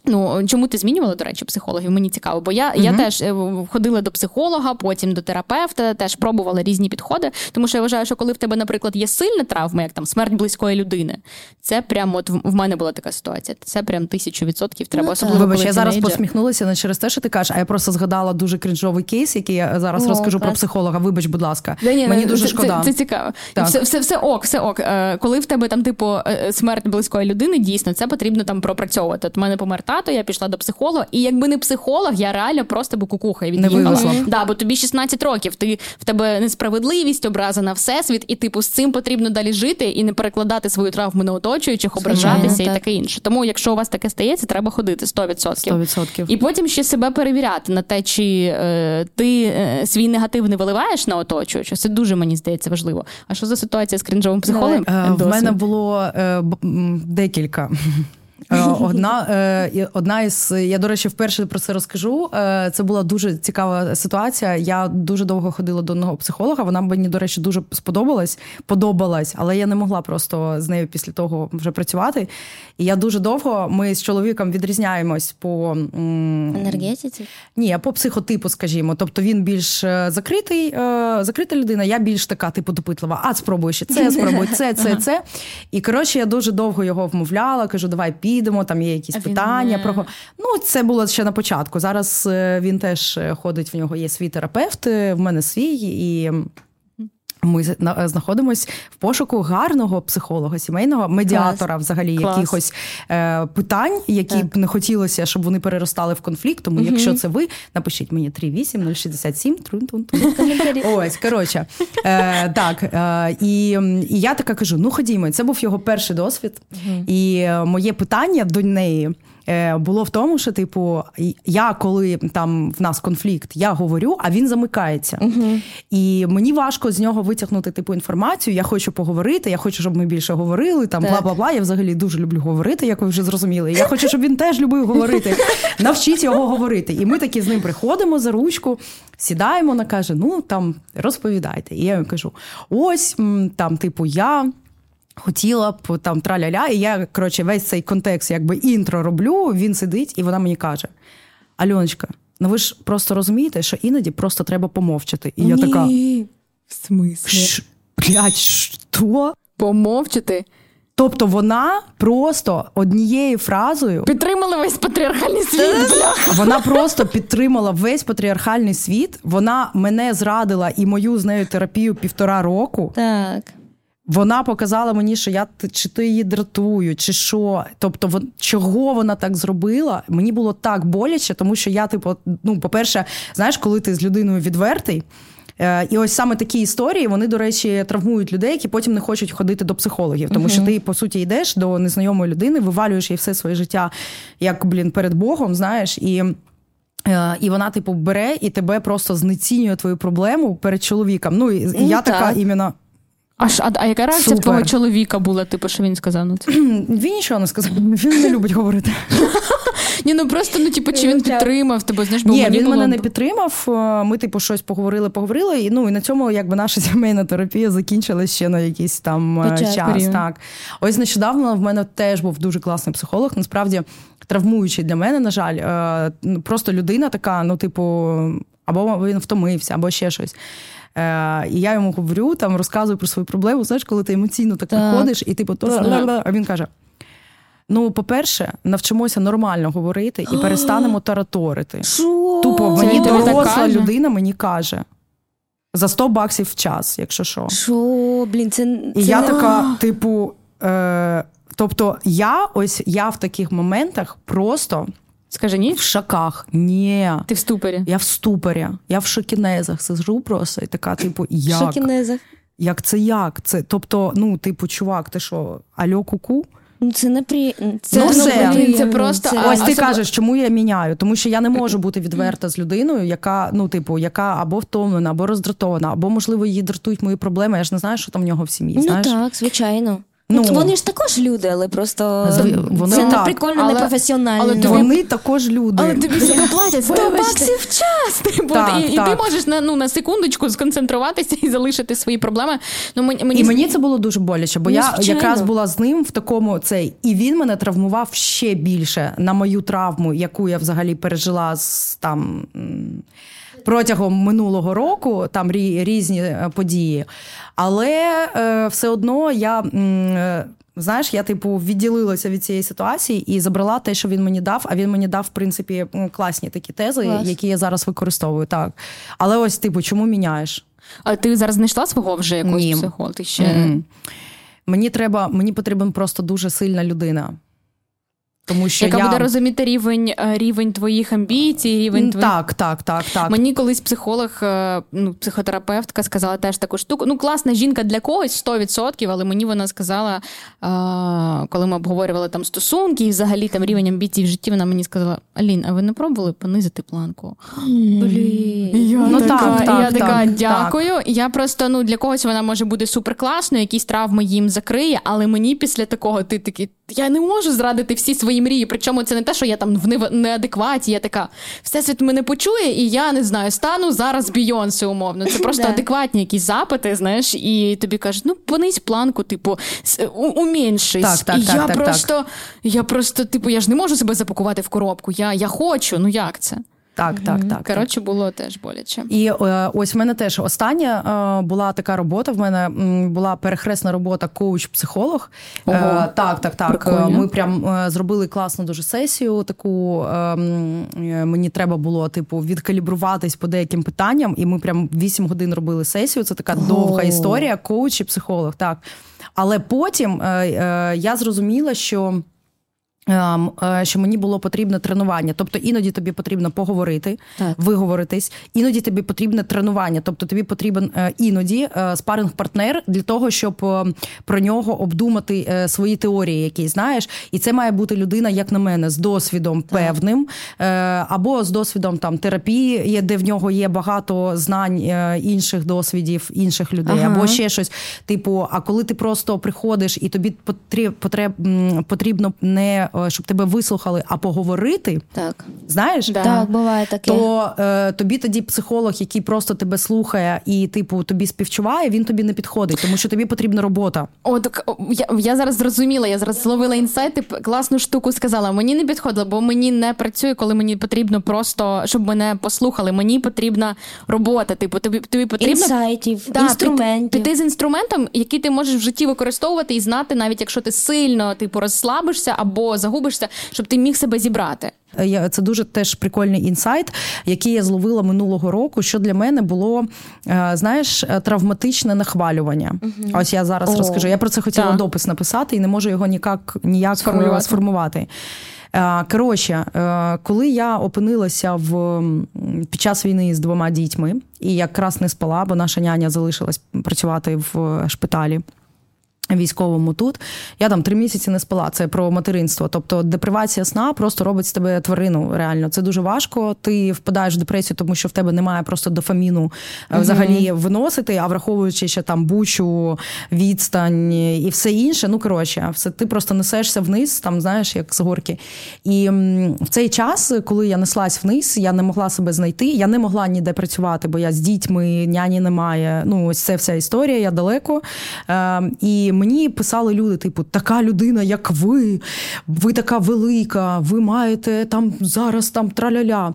Ну, чому ти змінювала, до речі, психологів? Мені цікаво, бо я, я теж е, ходила до психолога, потім до терапевта, теж пробувала різні підходи. Тому що я вважаю, що коли в тебе, наприклад, є сильна травма, як там смерть близької людини, це прям от в мене була така ситуація. Це прям тисячу відсотків треба, Ну, особливо. Вибач, я зараз посміхнулася не через те, що ти кажеш, а я просто згадала дуже крінжовий кейс, який я зараз О, розкажу про психолога. Вибач, будь ласка. Да, ні, Мені ну, дуже це, шкода. Це, це цікаво. Так. Все, все, все ок, все ок. Е, Коли в тебе там, типу, е, смерть близької людини, дійсно, це потрібно там пропрацьовувати. От мене помер тато, я пішла до психолога, і якби не психолог, я реально просто би кукуха від'їхала. Да, бо тобі 16 років, ти в тебе несправедливість, образа на всесвіт, і типу з цим потрібно далі жити і не перекладати свою травму на оточуючих, ображатися Звичайно, і так. таке інше. Тому, якщо у вас таке стається, треба ходити 100%. 100%. І потім ще себе перевіряти на те, чи е, ти е, свій негатив не виливаєш на оточуючих. Це дуже мені здається важливо. А що за ситуація з крінжовим психологом? Е, В мене було е, декілька. Е, Одна, е, одна із я до речі, вперше про це розкажу. Е, Це була дуже цікава ситуація. Я дуже довго ходила до одного психолога. Вона мені, до речі, дуже сподобалась, подобалась, але я не могла просто з нею після того вже працювати. І я дуже довго ми з чоловіком відрізняємось по Енергетиці? ні, по психотипу, скажімо. Тобто він більш закритий, закрита людина, я більш така, типу, допитлива. А спробуй ще це, спробуй це, це, це. І коротше, я дуже довго його вмовляла, кажу, давай підемо, там є якісь А питання. Він... Про... Ну, це було ще на початку. Зараз е, він теж е, ходить, в нього є свій терапевт, е, в мене свій, і. Ми знаходимось в пошуку гарного психолога, сімейного медіатора, взагалі Клас. якихось е, питань, які б не хотілося, щоб вони переростали в конфлікт. Тому, якщо це ви, напишіть мені 38 067 трун-тун-тун. Коментарі. Ось, коротше, е, так. Е, і, і я така кажу: ну ходімо, це був його перший досвід. І е, моє питання до неї. Е, Було в тому, що, типу, я коли там в нас конфлікт, я говорю, а він замикається. І мені важко з нього витягнути типу інформацію. Я хочу поговорити, я хочу, щоб ми більше говорили. Там бла бла бла. Я взагалі дуже люблю говорити, як ви вже зрозуміли. Я хочу, щоб він теж любив говорити. Навчіть його говорити. І ми такі з ним приходимо за ручку, сідаємо. Вона каже: Ну там розповідайте. І я йому кажу: ось там, типу, я. Хотіла б там траля-ля, і я коротше весь цей контекст, якби інтро роблю. Він сидить, і вона мені каже: Альоночка, ну ви ж просто розумієте, що іноді просто треба помовчати. І я така. В смислі? Ш- Блядь, що? Помовчати. Тобто вона просто однією фразою Підтримали весь патріархальний світ. бля. вона просто підтримала весь патріархальний світ. Вона мене зрадила і мою з нею терапію півтора року. Так. Вона показала мені, що я чи то її дратую, чи що. Тобто, вон- чого вона так зробила? Мені було так боляче, тому що я, типу, ну, по-перше, знаєш, коли ти з людиною відвертий. е, І ось саме такі історії, вони, до речі, травмують людей, які потім не хочуть ходити до психологів. Тому що ти, по суті, йдеш до незнайомої людини, вивалюєш їй все своє життя, як, блін, перед Богом, знаєш, і. е, І вона, типу, бере і тебе просто знецінює твою проблему перед чоловіком. Ну, і і Ну, я така так. іменно. А, ж- а, а яка реакція в Супер. твого чоловіка була? Типу, що він сказав? Ну, це? Він нічого не сказав. Він не любить говорити. Ні, ну просто ну, типу, чи він підтримав тебе? Знаєш, бо Ні, мені він було... мене не підтримав. Е, Ми, типу, щось поговорили, поговорили. І ну і на цьому якби наша сімейна терапія закінчилась ще на якийсь там е, час. Період. Так, ось нещодавно в мене теж був дуже класний психолог. Насправді травмуючий для мене, на жаль, Е, ну, просто людина така, ну, типу, або він втомився, або ще щось. Е, і я йому говорю, там розказую про свою проблему. Знаєш, коли ти емоційно так, Так. приходиш, і типу, Знаю. а він каже: Ну, по-перше, навчимося нормально говорити і перестанемо тараторити. Тупо мені доросла людина мені каже. За 100 баксів в час, якщо що. Що, блін, це, І це я така, типу, е, тобто, я ось я в таких моментах просто Скажи ні? в шоках. Ні. Ти в ступорі. Я в ступорі, я в шокінезах сижу просто і така, типу, як? В Шокінезах. Як це як? Це, тобто, ну, типу, чувак, ти що, альо куку? Ну, це не при... Це, Ну, все. неприємно. Це просто- Це- Ось ти кажеш, чому я міняю? Тому що я не можу бути відверта з людиною, яка, ну, типу, яка або втомлена, або роздратована, або, можливо, її дратують мої проблеми. Я ж не знаю, що там в нього в сім'ї. Ну знаєш? так, звичайно. Ну, Вони ж також люди, але просто вони це не так, прикольно, але- не професіонально. але вони також люди. Але тобі всі платять 100 баксів час. Типу, Так, і, і ти можеш на ну на секундочку сконцентруватися і залишити свої проблеми. Ну мені мені І мені це було дуже боляче, бо Ну, я звичайно. якраз була з ним в такому цей, і він мене травмував ще більше на мою травму, яку я взагалі пережила з там. Протягом минулого року там рі- різні е, події. Але е, все одно я е, знаєш, я типу відділилася від цієї ситуації і забрала те, що він мені дав. А він мені дав, в принципі, класні такі тези, Клас. які я зараз використовую. Так. Але ось, типу, чому міняєш? А ти зараз знайшла свого вже якогось Ні. психолога? Ти ще. Мені треба, мені потрібен просто дуже сильна людина. Тому що яка я... буде розуміти рівень е, рівень твоїх амбіцій, рівень твоїх. Так, так, так, так. Мені колись психолог, е, ну, психотерапевтка сказала теж таку штуку. Ну, класна жінка для когось 100%, але мені вона сказала, е, коли ми обговорювали там стосунки і взагалі там рівень амбіцій в житті, вона мені сказала: Алін, а ви не пробували понизити планку? Блін. Я Ну, така, так, так, я така так, дякую. Я просто ну для когось вона може бути суперкласною, якісь травми їм закриє, але мені після такого ти такий, я не можу зрадити всі свої мрії. Причому це не те, що я там в неадекваті. Я така, всесвіт мене почує, і я не знаю, стану зараз Бійонсе умовно. Це просто адекватні якісь запити, знаєш, і тобі кажуть, ну понизь планку, типу, с- у- уменьшись. Так, так, і так, я так, просто, я просто, типу, я ж не можу себе запакувати в коробку. Я, я хочу, ну як це? Так, так, так, так. Коротше, було теж боляче. І е, ось в мене теж остання е, була така робота. В мене була перехресна робота коуч-психолог. Ого. Е, так, так, так. Прикольно. Ми прям зробили класну дуже сесію. Таку мені треба було типу відкалібруватись по деяким питанням, і ми прям 8 годин робили сесію. Це така довга історія. Коуч і психолог. Так. Але потім я зрозуміла, що. Ем, е, Що мені було потрібне тренування, тобто іноді тобі потрібно поговорити, Так. виговоритись, іноді тобі потрібне тренування, тобто тобі потрібен е, іноді спаринг-партнер для того, щоб е, про нього обдумати е, свої теорії, які знаєш, і це має бути людина, як на мене, з досвідом певним, е, або з досвідом там терапії, де в нього є багато знань е, інших досвідів інших людей, Ага. або ще щось. Типу, а коли ти просто приходиш і тобі потріб, потрібно не е, щоб тебе вислухали, а поговорити, Так. знаєш, Да. Так, буває таке. то е, тобі тоді психолог, який просто тебе слухає і, типу, тобі співчуває, він тобі не підходить, тому що тобі потрібна робота. О, так о, я, я зараз зрозуміла, я зараз зловила інсайт і п- класну штуку сказала. Мені не підходило, бо мені не працює, коли мені потрібно просто, щоб мене послухали. Мені потрібна робота. Типу, тобі, тобі потрібно Інсайтів, Да, інструментів. Піти, піти з інструментом, який ти можеш в житті використовувати і знати, навіть якщо ти сильно типу розслабишся або загубишся, щоб ти міг себе зібрати. Я- Це дуже теж прикольний інсайт, який я зловила минулого року. Що для мене було е, знаєш е, травматичне нахвалювання. Ось я зараз О, розкажу. Я про це хотіла так. допис написати і не можу його ніяк ніяк Сформулювати. е, сформувати. Е, Коротше, коли я опинилася в під час війни з двома дітьми, і якраз не спала, бо наша няня залишилась працювати в шпиталі. Військовому тут я там три місяці не спала. Це про материнство. Тобто депривація сна просто робить з тебе тварину. Реально, це дуже важко. Ти впадаєш в депресію, тому що в тебе немає просто дофаміну е, взагалі виносити, а враховуючи ще там бучу, відстань і все інше. Ну коротше, все ти просто несешся вниз, там знаєш, як з горки. І в цей час, коли я неслась вниз, я не могла себе знайти. Я не могла ніде працювати, бо я з дітьми, няні немає. Ну, ось це вся історія, я далеко. Е, і мені писали люди: типу, така людина, як ви, ви така велика, ви маєте там зараз там траляля.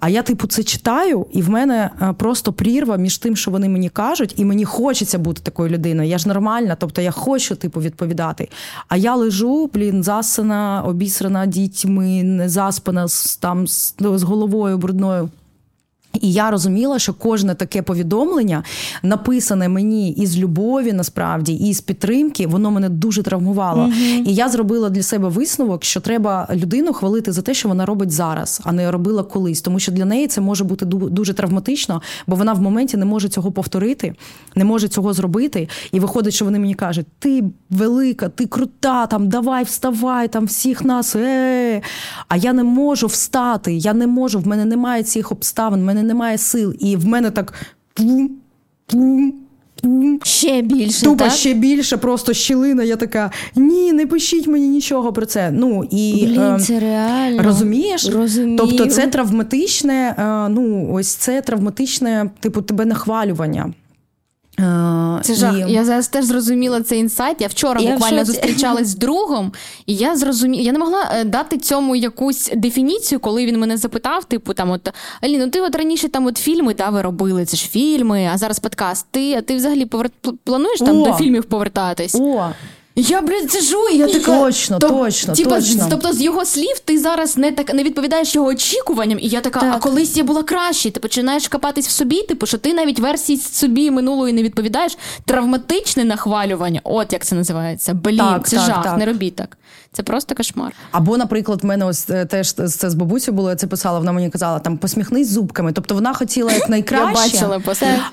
А я, типу, це читаю, і в мене е, просто прірва між тим, що вони мені кажуть, і мені хочеться бути такою людиною. Я ж нормальна, тобто я хочу, типу, відповідати. А я лежу, блін, засана, обісрана дітьми, не заспана з там з, з головою брудною. І я розуміла, що кожне таке повідомлення, написане мені із любові, насправді, і з підтримки, воно мене дуже травмувало. І я зробила для себе висновок, що треба людину хвалити за те, що вона робить зараз, а не робила колись. Тому що для неї це може бути дуже травматично, бо вона в моменті не може цього повторити, не може цього зробити. І виходить, що вони мені кажуть: ти велика, ти крута, там давай, вставай, там всіх нас. Е-е-е». А я не можу встати, я не можу, в мене немає цих обставин, в мене немає сил. І в мене так пум, пум, Ще більше. Тупо так? ще більше, просто щілина. Я така: ні, не пишіть мені нічого про це. Ну і Блін, е, це реально. розумієш? Розумію. Тобто, це травматичне, е, ну ось це травматичне, типу, тебе нахвалювання. Е, Це жах. і- Я зараз теж зрозуміла цей інсайт. Я вчора Я буквально шоці. зустрічалась з другом, і я зрозуміла, я не могла е, дати цьому якусь дефініцію, коли він мене запитав, типу, там, от Алі, ну ти от раніше там от фільми да, ви робили, це ж фільми, а зараз подкаст. Ти, а ти взагалі повер... плануєш там О! до фільмів повертатись? О, Я, блядь, сижу, і я така. Точно, точно, типа, точно. Тобто, з його слів, ти зараз не так не відповідаєш його очікуванням, і я така, а колись я була краще. Ти починаєш копатись в собі, типу, що ти навіть версії собі минулої не відповідаєш. Травматичне нахвалювання, от як це називається. Блін, Так, це так, жах, так. не робіть так. Це просто кошмар. Або, наприклад, в мене ось е, теж це з бабусю було, я це писала, вона мені казала, там посміхнись зубками. Тобто вона хотіла як найкраще. Я бачила.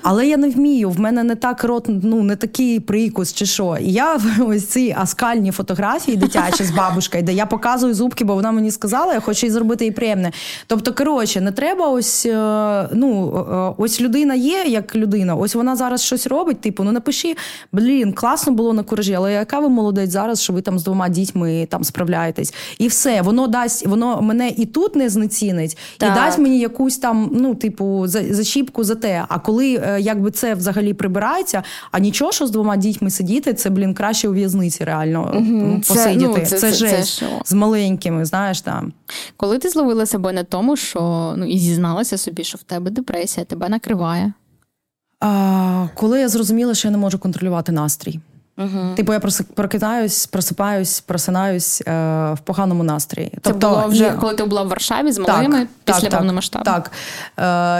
Але я не вмію, в мене не так рот, ну не такий прикус чи що. І я ось ці аскальні фотографії дитячі з бабушкою, де я показую зубки, бо вона мені сказала, я хочу їй зробити їй приємне. Тобто, коротше, не треба ось е, ну е, ось людина є як людина, ось вона зараз щось робить. Типу, ну напиши, блін, класно було на куражі, але яка ви молодець зараз, що ви там з двома дітьми там справляєтесь, і все, воно дасть, воно мене і тут не знецінить, Так. і дасть мені якусь там, ну, типу, за- зачіпку за те. А коли е, якби це взагалі прибирається, а нічого, що з двома дітьми сидіти, це, блін, краще у в'язниці реально Це, посидіти. ну, Це, це- це- це жесть. з маленькими, знаєш там. Коли ти зловила себе на тому, що ну і зізналася собі, що в тебе депресія, тебе накриває. А, коли я зрозуміла, що я не можу контролювати настрій. Типу, я прокидаюсь, просипаюсь, просинаюсь е, в поганому настрої. Це було вже і- коли ти була в Варшаві з малими після повномасштабу. Так.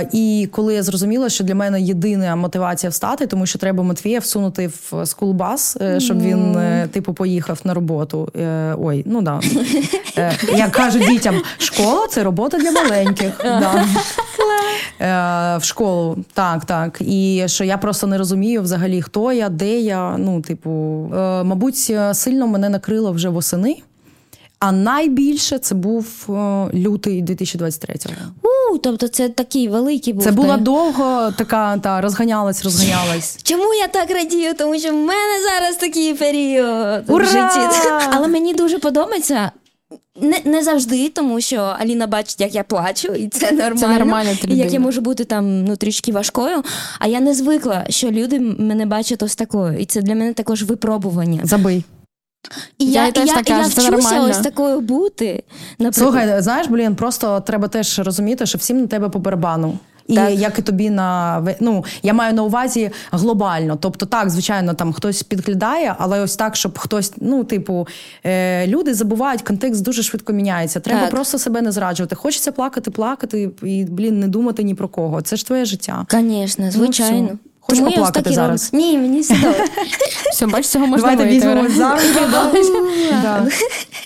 Е, і коли я зрозуміла, що для мене єдина мотивація встати, тому що треба Матвія всунути в скулбас, е, щоб він, е, типу, поїхав на роботу. Е, ой, ну да. Е, я кажу дітям: школа це робота для маленьких. Да. Е, в школу, так, так. І що я просто не розумію взагалі, хто я, де я. Ну, типу, е, мабуть, сильно мене накрило вже восени. А найбільше це був е, лютий 2023-го. У, тобто це такий великий був. Це була довго така та розганялась, розганялась. Чому я так радію? Тому що в мене зараз такий період Ура! в житті. Але мені дуже подобається. Не, не завжди, тому що Аліна бачить, як я плачу, і це нормально. нормально, і як я можу бути там ну, трішки важкою. А я не звикла, що люди мене бачать ось такою. І це для мене також випробування. Забий. І Я я, теж я, так кажу, я вчуся нормально. ось такою бути. Наприклад, Слухай, знаєш, блін, просто треба теж розуміти, що всім на тебе по барабану. І Так. як і тобі на ну, я маю на увазі глобально. Тобто, так, звичайно, там хтось підглядає, але ось так, щоб хтось, ну, типу, е, люди забувають, контекст дуже швидко міняється. Треба Так. просто себе не зраджувати. Хочеться плакати, плакати і, блін, не думати ні про кого. Це ж твоє життя. Звісно, звичайно. все. Хочеш Тому поплакати зараз? Ні, мені все. Все, бачиш, цього можна Давайте візьмемо Вера. за руки. да.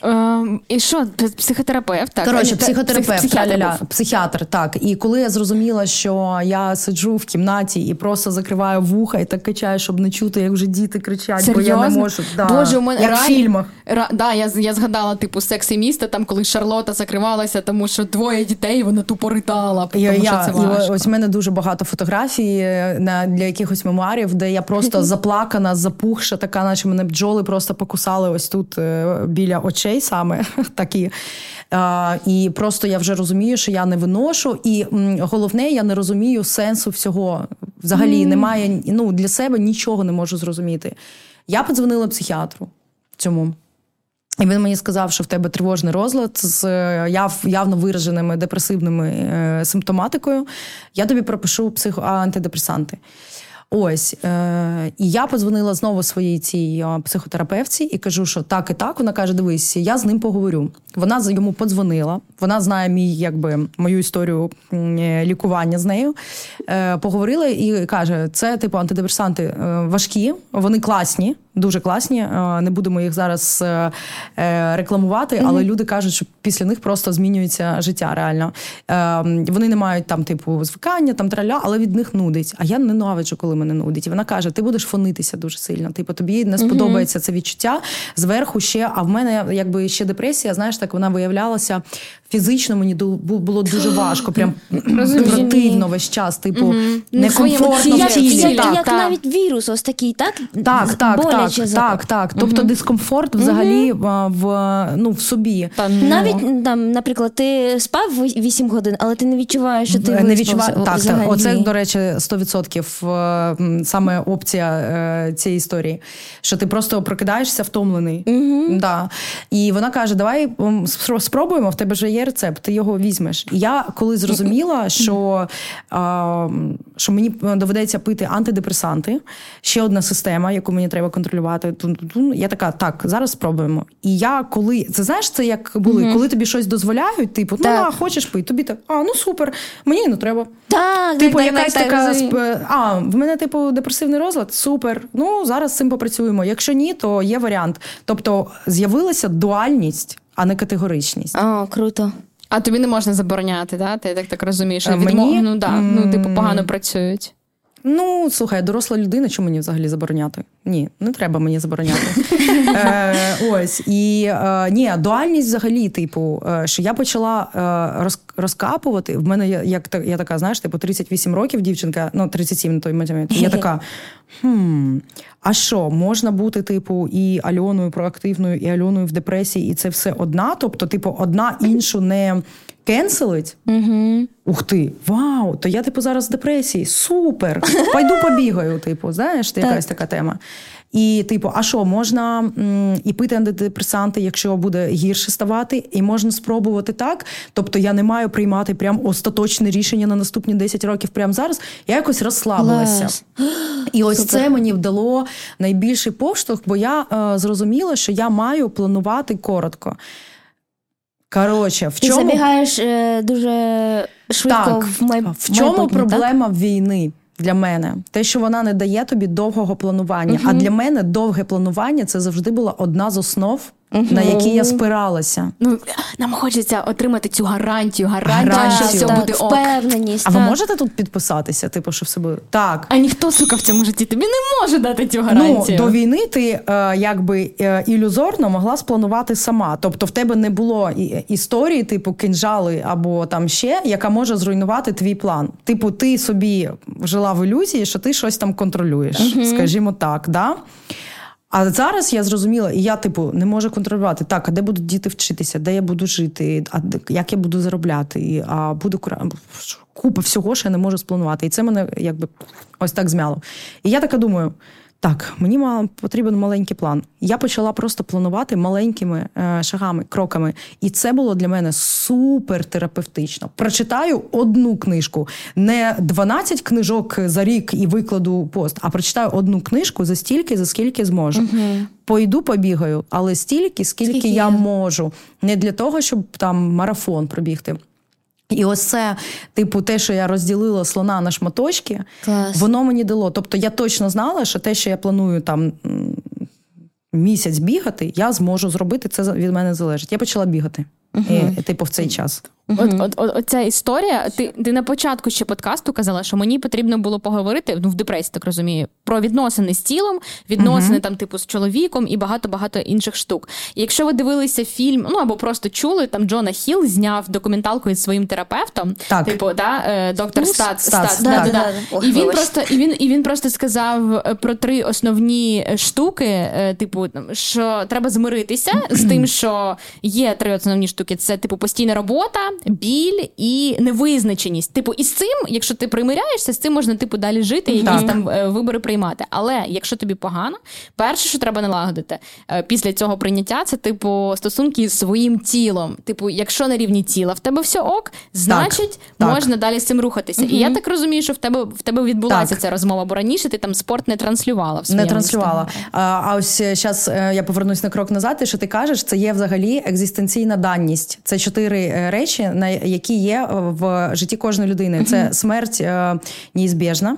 Ем, І що, психотерапевт? Так, Коротше, Е, психотерапевт, психіатр так. І коли я зрозуміла, що я сиджу в кімнаті і просто закриваю вуха і так качаю, щоб не чути, як вже діти кричать, бо я не можу. Да. Боже, у мене як в фільмах. Да, я, я згадала, типу, секс і місто, там, коли Шарлота закривалася, тому що двоє дітей, вона тупо ридала, тому що це важко. ось в мене дуже багато фотографій е, на для якихось мемуарів, де я просто заплакана, запухша, така, наче мене бджоли просто покусали ось тут е, біля очей саме такі. І просто я вже розумію, що я не виношу. І головне, я не розумію сенсу всього. Взагалі немає ну, для себе нічого не можу зрозуміти. Я подзвонила психіатру цьому. І він мені сказав, що в тебе тривожний розлад з е, яв, явно вираженими депресивними е, симптоматикою. Я тобі пропишу психо антидепресанти. Ось е, і я подзвонила знову своїй цій е, психотерапевтці і кажу, що так і так. Вона каже: Дивись, я з ним поговорю. Вона йому подзвонила. Вона знає мій, якби мою історію е, лікування з нею. Е, поговорила і каже: це типу антидепресанти е, важкі, вони класні, дуже класні. Е, не будемо їх зараз рекламувати, але люди кажуть, що після них просто змінюється життя реально. Е, вони не мають там, типу, звикання, там траля, але від них нудить. А я ненавиджу, коли мене нудить. І вона каже: ти будеш фонитися дуже сильно. Типу, тобі не сподобається це відчуття зверху ще. А в мене якби ще депресія, знаєш, так вона виявлялася фізично мені було дуже важко, прям противно весь час, типу, в некомфортно в Як, тілі. як, як навіть вірус ось такий, так? Так, так, Боляче так, так, так. Тобто дискомфорт взагалі в, ну, в собі. Та, ну, Навіть там, наприклад, ти спав 8 годин, але ти не відчуваєш, що ти не виспався. Так, так, оце, до речі, 100% е, саме опція е, цієї історії. Що ти просто прокидаєшся втомлений. Да. І вона каже: Давай спробуємо, в тебе вже є рецепт, ти його візьмеш. І я коли зрозуміла, що, а, що мені доведеться пити антидепресанти, ще одна система, яку мені треба контролювати. Я така, так, зараз спробуємо. І я коли це знаєш, це як були, коли тобі щось дозволяють, типу, ну а, хочеш пити, тобі так, а ну супер, мені не треба. Так, Типу, так, якась так, така сп- а, в мене, типу, депресивний розлад, супер. Ну, зараз з цим попрацюємо. Якщо ні, то є варіант. Тобто з'явилася дуальність, а не категоричність. А, круто. А тобі не можна забороняти, да? Ти так, так розумієш, що мені? ну, да, ну, типу, погано працюють. Ну, слухай, доросла людина, чому мені взагалі забороняти? Ні, не треба мені забороняти. е, ось. І е, ні, дуальність взагалі, типу, е, що я почала е, розкапувати. В мене є- як я така, знаєш, типу, 38 років дівчинка, ну 37 на той момент. Я така. Хм, а що, можна бути, типу, і Альоною проактивною, і Альоною в депресії, і це все одна? Тобто, типу, одна іншу не кенселить? Угу. Ух ти, вау! То я типу зараз в депресії. Супер! Пойду побігаю. Типу, знаєш, це якась така тема. І, типу, а що, можна м, і пити антидепресанти, якщо буде гірше ставати, і можна спробувати так. Тобто я не маю приймати прям остаточне рішення на наступні 10 років прямо зараз. Я якось розслабилася. І ось це мені вдало найбільший поштовх, бо я е, зрозуміла, що я маю планувати коротко. Коротше, в Ти чому забігаєш е, дуже швидко так, в, май... в чому майбутнє, так? проблема війни для мене? Те, що вона не дає тобі довгого планування. А для мене довге планування це завжди була одна з основ, на які я спиралася. Ну, нам хочеться отримати цю гарантію, гарантію, Гарантію. що все так, буде ок. впевненість. А ви можете тут підписатися? Типу, що все буде так. А ніхто, сука, в цьому житті тобі не може дати цю Ну, гарантію. до війни ти е, якби е, ілюзорно могла спланувати сама. Тобто в тебе не було і- історії, типу кинжали або там ще, яка може зруйнувати твій план. Типу, ти собі жила в ілюзії, що ти щось там контролюєш, скажімо так. Да? А зараз я зрозуміла, і я, типу, не можу контролювати. Так, а де будуть діти вчитися, де я буду жити, а як я буду заробляти, а буду купа всього, що я не можу спланувати. І це мене якби ось так змяло. І я така думаю. Так, мені мало потрібен маленький план. Я почала просто планувати маленькими е, шагами, кроками, і це було для мене супер терапевтично. Прочитаю одну книжку, не 12 книжок за рік і викладу пост, а прочитаю одну книжку за стільки, за скільки зможу. Пойду побігаю, але стільки, скільки, Скільки я можу. Не для того, щоб там марафон пробігти. І ось це, типу, те, що я розділила слона на шматочки, Клас. воно мені дало. Тобто я точно знала, що те, що я планую там місяць бігати, я зможу зробити. Це від мене залежить. Я почала бігати. І, типу, в цей час. От, от, от, оця історія. Ти, ти на початку ще подкасту казала, що мені потрібно було поговорити ну в депресії, так розумію, про відносини з тілом, відносини там, типу, з чоловіком і багато багато інших штук. І якщо ви дивилися фільм, ну або просто чули, там Джона Хіл зняв документалку із своїм терапевтом, Так. типу, да, доктор да, да, да. Ой, І він просто і він і він просто сказав е, про три основні е, штуки: е, типу, що треба змиритися з тим, що є три основні штуки: це типу постійна робота, біль і невизначеність. Типу, і з цим, якщо ти примиряєшся, з цим можна типу далі жити, і якісь там е, вибори приймати. Але якщо тобі погано, перше, що треба налагодити е, після цього прийняття, це типу стосунки з своїм тілом. Типу, якщо на рівні тіла в тебе все ок, значить так. можна далі з цим рухатися. І я так розумію, що в тебе в тебе відбулася Так. ця розмова, бо раніше ти там спорт не транслювала в Не транслювала. А, а ось зараз я повернусь на крок назад. Те, що ти кажеш, це є взагалі екзистенційна даність. Це чотири е, речі, на які є е, в житті кожної людини. Це смерть е, неізбіжна,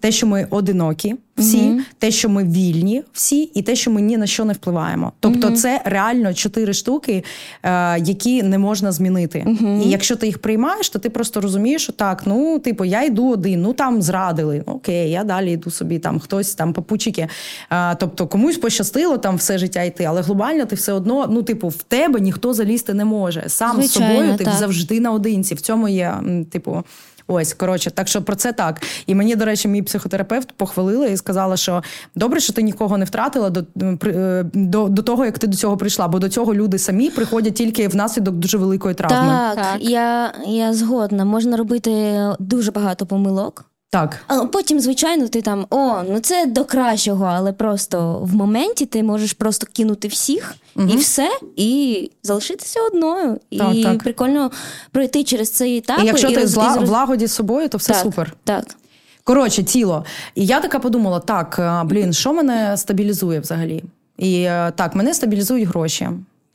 те, що ми одинокі, всі, те, що ми вільні всі, і те, що ми ні на що не впливаємо. Тобто, це реально чотири штуки, е, які не можна змінити. І якщо ти їх приймаєш, то ти просто розумієш, що так, ну типу, я йду один, ну там зрадили. Окей, я далі йду собі, там хтось там попучики. Е, тобто комусь пощастило там все життя йти, але глобально ти все одно, ну, типу, в тебе ніхто залізти не може. Сам з собою ти так. завжди наодинці. В цьому є, типу. Ось, коротше, так що про це так. І мені, до речі, мій психотерапевт похвалила і сказала, що добре, що ти нікого не втратила до, е, до, до того, як ти до цього прийшла, бо до цього люди самі приходять тільки внаслідок дуже великої травми. Так, Так. Я, я згодна. Можна робити дуже багато помилок. Так. А потім, звичайно, ти там о, ну це до кращого, але просто в моменті ти можеш просто кинути всіх і все, і залишитися одною. Так, і так. прикольно пройти через цей етап. І якщо ти роз- зла, в лагоді з собою, то все так, супер. Так. Коротше, тіло. І я така подумала: так, блін, що мене стабілізує взагалі? І е, так, мене стабілізують гроші.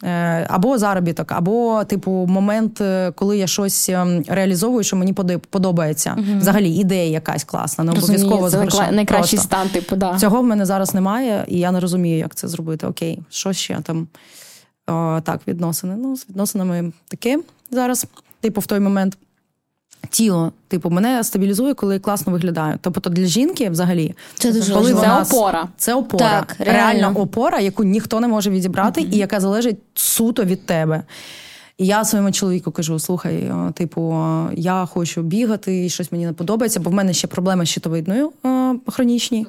Е, Або заробіток, або, типу, момент, е, коли я щось ем, реалізовую, що мені подобається. подобається. Взагалі, ідея якась класна, не обов'язково Розумію, це найкращий Просто. стан, типу, да. Цього в мене зараз немає, і я не розумію, як це зробити. Окей, що ще там? О, так, відносини. Ну, з відносинами таке зараз, типу, в той момент. Тіло, типу, мене стабілізує, коли я класно виглядаю. Тобто для жінки взагалі Це дуже коли важливо. Це нас- опора. Це опора. Так, реально. опора, яку ніхто не може відібрати, і яка залежить суто від тебе. І я своєму чоловіку кажу: слухай, типу, я хочу бігати, і щось мені не подобається, бо в мене ще проблеми з щитовидною хронічні.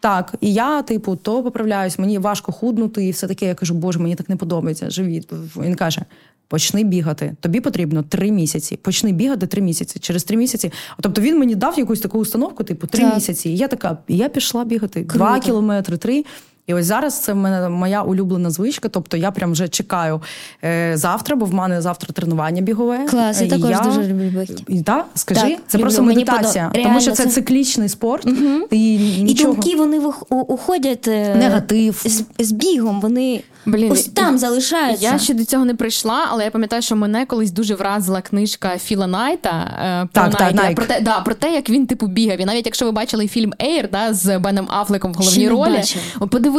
Так, і я, типу, то поправляюсь, мені важко худнути, і все таке. Я кажу, боже, мені так не подобається. Живіт. Він каже: почни бігати. Тобі потрібно три місяці. Почни бігати три місяці. Через три місяці. Тобто він мені дав якусь таку установку, типу, три Так. місяці. І я така, я пішла бігати. Два кілометри, три. І ось зараз це в мене моя улюблена звичка. Тобто я прям вже чекаю е, завтра, бо в мене завтра тренування бігове. Клас, я І також дуже люблю бігти. І, так, скажи, Так, це люблю. просто медитація. подо- Тому що це, це- циклічний спорт. Ти І нічого... думки вони вих- у- уходять е, Негатив. з, з бігом. Вони Блін, ось там залишаються. Я ще до цього не прийшла, але я пам'ятаю, що мене колись дуже вразила книжка Філа Найта е, про Так, так, Найта, Nike. про те, да, про те, як він типу бігав. І навіть якщо ви бачили фільм Ейр да, з Беном Афлеком в головній ролі, бачила.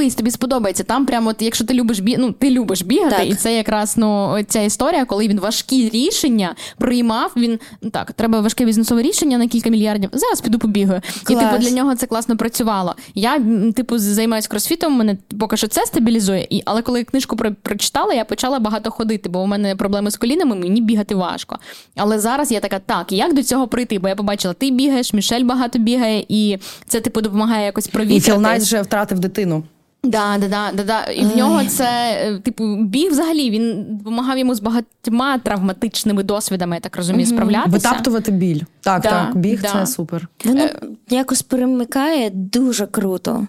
От подивись, тобі сподобається. Там прямо, от, якщо ти любиш бі... ну, ти любиш бігати, Так. і це якраз ну ця історія, коли він важкі рішення приймав. Він ну так, треба важке бізнесове рішення на кілька мільярдів. Зараз піду побігаю. І типу для нього це класно працювало. Я типу займаюся кросфітом, мене поки що це стабілізує. І але коли я книжку про- прочитала, я почала багато ходити, бо у мене проблеми з колінами, мені бігати важко. Але зараз я така, так, як до цього прийти? Бо я побачила, ти бігаєш, Мішель багато бігає, і це типу допомагає якось І Філ. Найт вже втратив дитину. Да, да, да, да, да. І в нього це, е, типу, біг взагалі він допомагав йому з багатьма травматичними досвідами, я так розумію, справлятися. Витаптувати біль. Так, Да, так, біг да. це супер. Воно Е, якось перемикає дуже круто.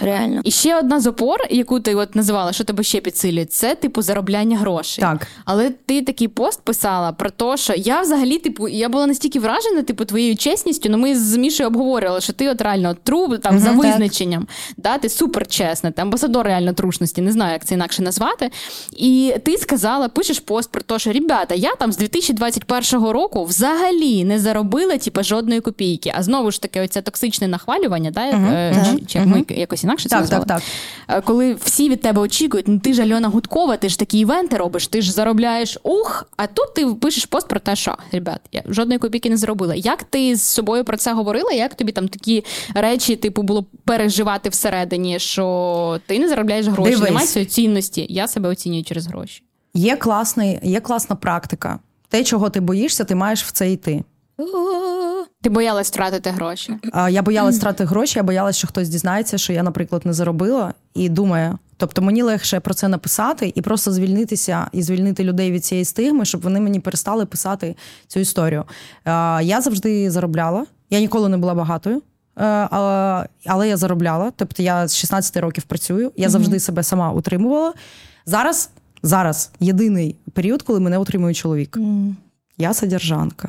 Реально. І ще одна з опор, яку ти от називала, що тебе ще підсилює, це типу заробляння грошей. Так. Але ти такий пост писала про те, що я взагалі, типу, я була настільки вражена, типу, твоєю чесністю. Ну, ми з Мішою обговорювали, що ти от реально тру там за так. визначенням. Да, ти супер чесна, ти амбасадор реально трушності, не знаю, як це інакше назвати. І ти сказала, пишеш пост про те, що ребята, я там з 2021 року взагалі не заробила типу, жодної копійки. А знову ж таки, оце токсичне нахвалювання, да, як, е, чи, чи як ми якось інакше це Так, назвали? так, Е, Коли всі від тебе очікують, ну ти ж Альона Гудкова, ти ж такі івенти робиш, ти ж заробляєш ух, а тут ти пишеш пост про те, що ребят, я жодної копійки не заробила. Як ти з собою про це говорила? Як тобі там такі речі, типу, було переживати всередині, що ти не заробляєш гроші, Дивись. немає цієї цінності? Я себе оцінюю через гроші. Є, класний, є класна практика. Те, чого ти боїшся, ти маєш в це йти. Ти боялась втратити гроші. Я боялась втрати гроші, я боялась, що хтось дізнається, що я, наприклад, не заробила, і думає. Тобто мені легше про це написати і просто звільнитися і звільнити людей від цієї стигми, щоб вони мені перестали писати цю історію. Я завжди заробляла. Я ніколи не була багатою. е, Але я заробляла. Тобто я з 16 років працюю, я завжди себе сама утримувала. Зараз, зараз єдиний період, коли мене утримує чоловік. Я содержанка.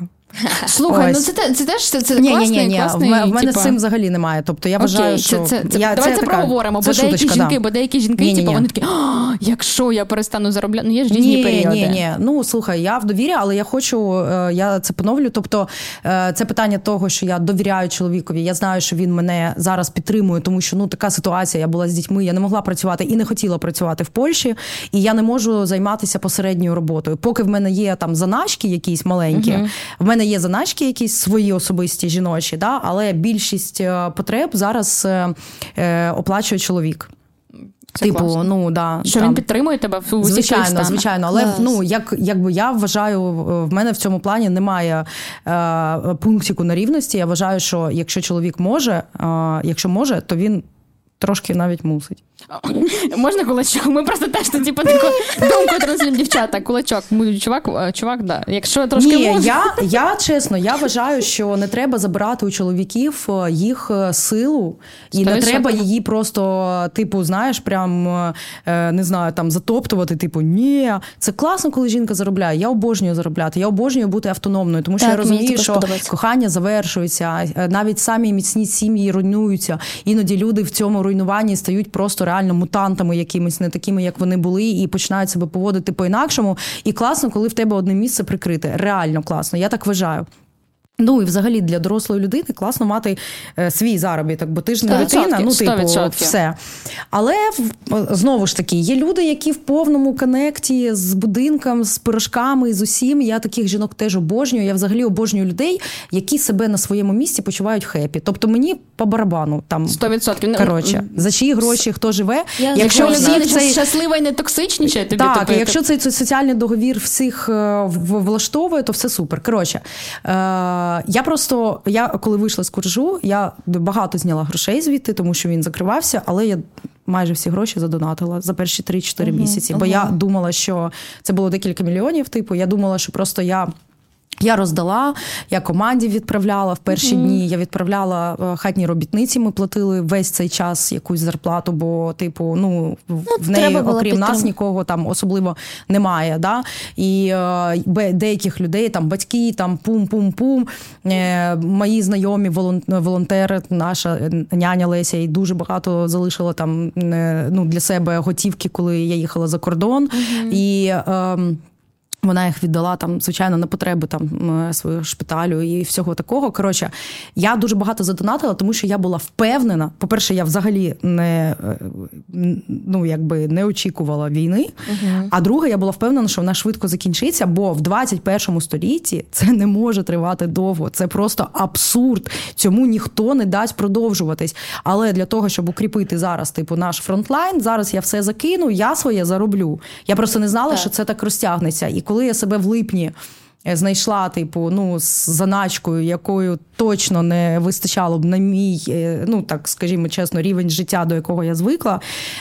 Слухай, Ось. ну це, це теж це, це Ні, ні, класний, ні, ні. В класний, мене, в мене типа... з цим взагалі немає. Тобто я вважаю, Окей, що це, це, я, давай це, така- проговоримо, бо це деякі шуточка, жінки, да. бо деякі жінки, Ні-ні-ні. типу, вони такі, «А, якщо я перестану заробляти, ну є ж різні ні, періоди. Ні, ні, ну слухай, я в довірі, але я хочу, е, я це поновлю. Тобто, е, це питання того, що я довіряю чоловікові. Я знаю, що він мене зараз підтримує, тому що ну така ситуація. Я була з дітьми, я не могла працювати і не хотіла працювати в Польщі, і я не можу займатися посередньою роботою. Поки в мене є там заначки, якісь маленькі, в мене є заначки, якісь свої особисті жіночі, да, але більшість е, потреб зараз е, е, оплачує чоловік. Це типу, класно. ну да Що там. він підтримує тебе в усіх Звичайно, станах. звичайно, але Клас. ну як якби я вважаю, в мене в цьому плані немає е, пунктику на рівності. Я вважаю, що якщо чоловік може, е, якщо може, то він трошки навіть мусить. Можна кулачок? Ми просто теж тоді по таку думку транслюємо дівчата. Кулачок. Чувак, чувак, да. Якщо трошки Ні, я, я чесно, я вважаю, що не треба забирати у чоловіків е, їх е, силу, і не 100%. треба її просто, типу, знаєш, прям е, не знаю, там затоптувати. Типу, ні, це класно, коли жінка заробляє. Я обожнюю заробляти. Я обожнюю бути автономною, тому що Так, я розумію, що кохання завершується. Навіть самі міцні сім'ї руйнуються. Іноді люди в цьому руйнуванні стають просто реально мутантами, якимись не такими, як вони були, і починають себе поводити по-інакшому. І класно, коли в тебе одне місце прикрите. Реально класно. Я так вважаю. Ну і взагалі для дорослої людини класно мати е, свій заробіток, бо ти ж не 100%, дитина, ну типу, 100%. все. Але знову ж таки, є люди, які в повному коннекті з будинком, з пирожками, з усім. Я таких жінок теж обожнюю. Я взагалі обожнюю людей, які себе на своєму місці почувають хепі. Тобто мені по барабану там. 100%. Коротше, за чиї гроші хто живе. Я якщо всі цей щаслива і не токсичнічає, тобі так, тобто, і якщо цей соціальний договір всіх е, влаштовує, то все супер. Коротше, е, я просто я коли вийшла з куржу, я багато зняла грошей звідти, тому що він закривався, але я. Майже всі гроші задонатила за перші 3-4 місяці. Бо я думала, що це було декілька мільйонів. Типу, я думала, що просто я. Я роздала, я команді відправляла в перші дні. Я відправляла е, хатні робітниці. Ми платили весь цей час якусь зарплату, бо, типу, ну в- в неї, окрім нас, нікого там особливо немає. Да? І е, деяких людей, там батьки, там пум-пум-пум. Е, мої знайомі волон- волонтери, наша е, няня Леся, і дуже багато залишила там е, ну, для себе готівки, коли я їхала за кордон. І е, вона їх віддала там, звичайно, на потреби там свого шпиталю і всього такого. Коротше, я дуже багато задонатила, тому що я була впевнена. По-перше, я взагалі не е, ну якби не очікувала війни. А друге, я була впевнена, що вона швидко закінчиться, бо в 21 столітті це не може тривати довго. Це просто абсурд. Цьому ніхто не дасть продовжуватись. Але для того, щоб укріпити зараз, типу, наш фронтлайн, зараз я все закину, я своє зароблю. Я просто не знала, що це так розтягнеться. І коли я себе в липні. Е, Знайшла, типу, ну, з заначкою, якою точно не вистачало б на мій, е, ну так скажімо чесно, рівень життя, до якого я звикла.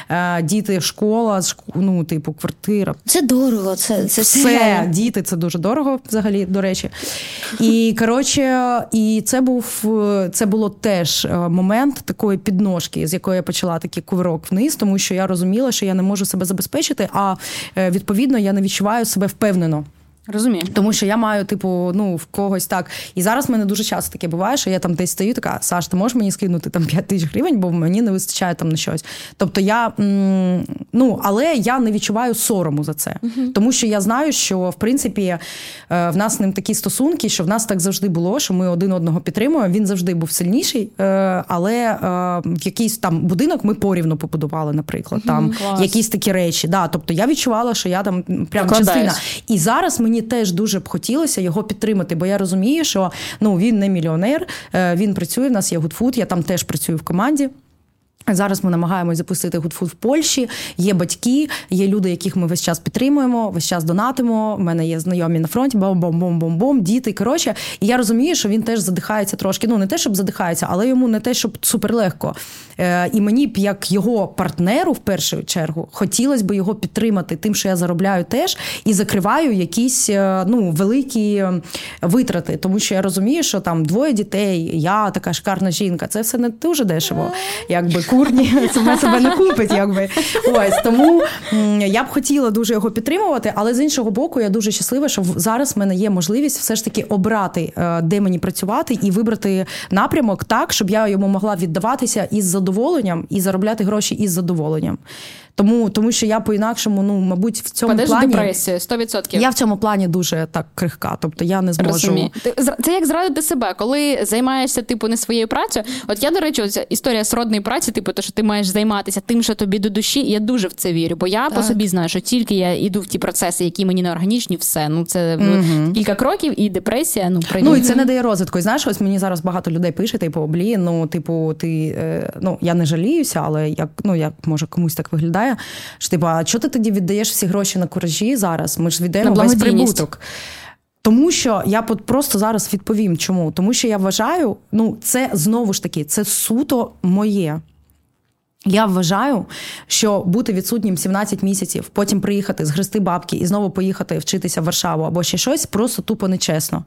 Е, Діти, школа, ну, типу, квартира, Це дорого, це, це все, реально. діти, це дуже дорого, взагалі, до речі. І коротше, і це був це було теж момент такої підножки, з якої я почала такий кувирок вниз, тому що я розуміла, що я не можу себе забезпечити, а відповідно я не відчуваю себе впевнено. Розумію. Тому що я маю, типу, ну, в когось так. І зараз в мене дуже часто таке буває, що я там десь стою, така, Саш, ти можеш мені скинути там 5 тисяч гривень, бо мені не вистачає там на щось. Тобто я, м, ну, але я не відчуваю сорому за це. Тому що я знаю, що в принципі е, в нас з ним такі стосунки, що в нас так завжди було, що ми один одного підтримуємо. Він завжди був сильніший, е, але е, в якийсь там будинок ми порівну побудували, наприклад. Там клас. якісь такі речі. Да, тобто я відчувала, що я там прям частина. І зараз мені теж дуже б хотілося його підтримати, бо я розумію, що ну він не мільйонер, е, він працює. В нас є Good Food, я там теж працюю в команді. Зараз ми намагаємось запустити Good Food в Польщі. Є батьки, є люди, яких ми весь час підтримуємо, весь час донатимо. У мене є знайомі на фронті, бом-бом-бом-бом-бом, діти. Коротше, і я розумію, що він теж задихається трошки. Ну не те, щоб задихається, але йому не те, щоб суперлегко. Е, і мені б як його партнеру, в першу чергу, хотілося б його підтримати тим, що я заробляю теж і закриваю якісь е, ну великі е, витрати, тому що я розумію, що там двоє дітей, я така шикарна жінка. Це все не дуже дешево, якби курні себе себе не купить, якби ось тому я б хотіла дуже його підтримувати, але з іншого боку, я дуже щаслива, що зараз в мене є можливість все ж таки обрати, е, де мені працювати, і вибрати напрямок так, щоб я йому могла віддаватися із задоволенням і заробляти гроші із задоволенням. Тому, тому що я по-інакшому, ну мабуть, в цьому Падеш плані депресію 100%. я в цьому плані дуже так крихка. Тобто я не зможу. Розумію. Це як зрадити себе, коли займаєшся типу не своєю працею. От я, до речі, оця історія сродної праці, типу, то, що ти маєш займатися тим, що тобі до душі. Я дуже в це вірю. Бо я по собі знаю, що тільки я йду в ті процеси, які мені не органічні, все. Ну це ну, кілька кроків і депресія. Ну прийде. Ну і це не дає розвитку. І знаєш, ось мені зараз багато людей пише, типу, блін, ну, типу, ти е, ну я не жаліюся, але як ну як може комусь так виглядає. Що типу, а чого ти тоді віддаєш всі гроші на куражі зараз? Ми ж віддаємо На весь прибуток. Тому що я просто зараз відповім, чому. Тому що я вважаю, ну це знову ж таки, це суто моє. Я вважаю, що бути відсутнім 17 місяців, потім приїхати, згрести бабки і знову поїхати вчитися в Варшаву або ще щось, просто тупо нечесно.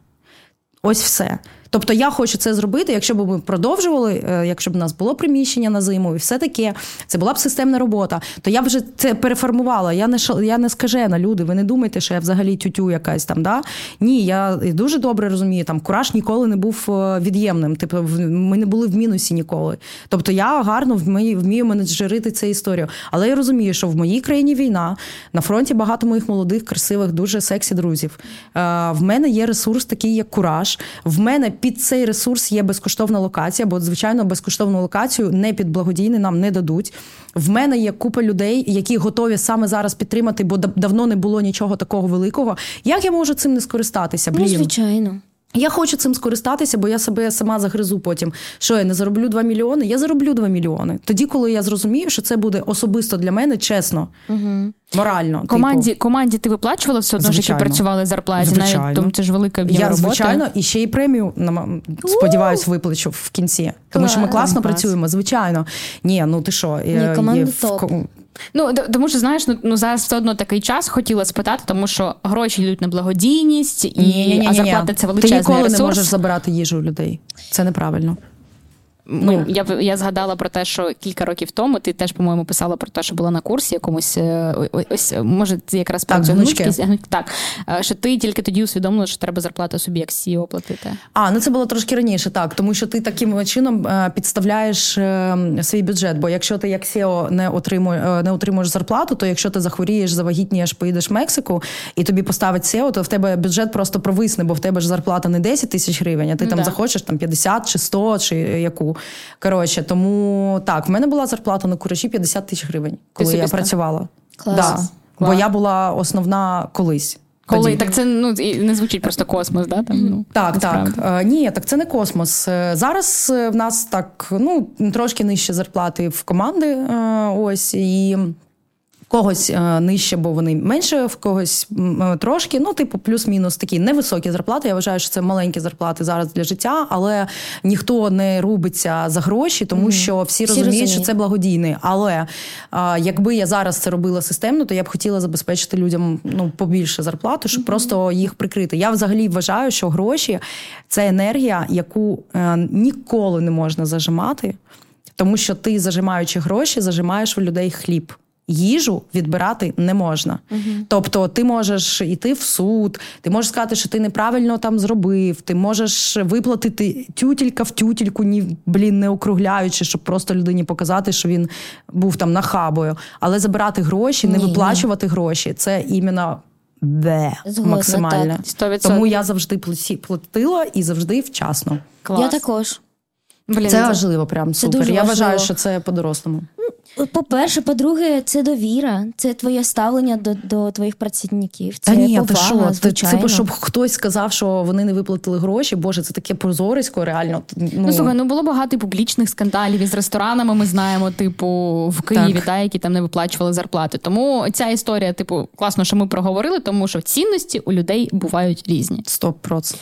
Ось все. Тобто я хочу це зробити, якщо б ми продовжували, е, якщо б у нас було приміщення на зиму і все таке, це була б системна робота, то я б вже це переформувала. Я не я не скажена, люди. Ви не думайте, що я взагалі тютю якась там. Да? Ні, я дуже добре розумію. Там кураж ніколи не був е, від'ємним. Типу, ми не були в мінусі ніколи. Тобто я гарно вмію менеджерити цю історію. Але я розумію, що в моїй країні війна, на фронті багато моїх молодих, красивих, дуже сексі друзів. Е, В мене є ресурс, такий як кураж. В мене під цей ресурс є безкоштовна локація, бо звичайно безкоштовну локацію не під благодійний нам не дадуть. В мене є купа людей, які готові саме зараз підтримати, бо давно не було нічого такого великого. Як я можу цим не скористатися? Ну, Блін. звичайно. Я хочу цим скористатися, бо я себе сама загризу потім. Що я не зароблю 2 мільйони? Я зароблю 2 мільйони. Тоді, коли я зрозумію, що це буде особисто для мене чесно, морально. команді, типу. команді ти виплачувала все одно, Звичайно. працювали зарплаті, Звичайно. навіть тому це ж велика об'єм Я, роботи. звичайно, і ще й премію сподіваюсь, виплачу в кінці. Тому що ми класно Клас. працюємо, звичайно. Ні, ну ти що, Ні, команда топ. Ну тому що знаєш, ну, ну зараз все одно такий час хотіла спитати, тому що гроші йдуть на благодійність, і а зарплата це Ти величезний ніколи ресурс. не можеш забирати їжу у людей. Це неправильно. Ну, я, я згадала про те, що кілька років тому ти теж, по-моєму, писала про те, що була на курсі якомусь е, ось, може, це якраз про цю гнучкість. Так, е, що ти тільки тоді усвідомила, що треба зарплату собі як CEO платити. А, ну це було трошки раніше, так, тому що ти таким чином е, підставляєш е, свій бюджет. Бо якщо ти як SEO не отримуєш, не отримуєш зарплату, то якщо ти захворієш, завагітнієш, поїдеш в Мексику і тобі поставить SEO, то в тебе бюджет просто провисне, бо в тебе ж зарплата не 10 тисяч гривень, а ти Ну, там да. захочеш там 50 чи 100, чи яку. Коротше, тому так, в мене була зарплата на куражі 50 тисяч гривень, коли я працювала. Клас. Да. Бо я була основна колись. Коли Тоді. так це ну не звучить просто космос, да? Там, ну, Так, насправді. так. Е, Ні, так це не космос. Е, Зараз е, в нас так ну трошки нижче зарплати в команди. е, Ось і. Когось е, нижче, бо вони менше, в когось е, трошки. Ну, типу, плюс-мінус такі невисокі зарплати. Я вважаю, що це маленькі зарплати зараз для життя, але ніхто не рубиться за гроші, тому що всі, Всі розуміють, що це благодійний. Але а, якби я зараз це робила системно, то я б хотіла забезпечити людям ну побільше зарплату, щоб просто їх прикрити. Я взагалі вважаю, що гроші це енергія, яку е, ніколи не можна зажимати, тому що ти, зажимаючи гроші, зажимаєш у людей хліб. Їжу відбирати не можна. Тобто ти можеш йти в суд, ти можеш сказати, що ти неправильно там зробив, ти можеш виплатити тютілька в тютільку, ні, блін, не округляючи, щоб просто людині показати, що він був там нахабою. Але забирати гроші, не Ні, ні. виплачувати гроші це іменно де Згодна, максимально. так. 100%. Тому я завжди платила і завжди вчасно. Клас. Я також. Блін, Це важливо, прям Це супер. дуже Я вважаю, важливо. що це по-дорослому. По-перше, по-друге, це довіра, це твоє ставлення до, до твоїх працівників. Це Та ні, ти повага, що? Ти, звичайно. це щоб хтось сказав, що вони не виплатили гроші. Боже, це таке прозорисько, реально. Ну, Ну, слухай, ну було багато публічних скандалів із ресторанами. Ми знаємо, типу, в Києві, Так. та які там не виплачували зарплати. Тому ця історія, типу, класно, що ми проговорили, тому що цінності у людей бувають різні. стоп проц.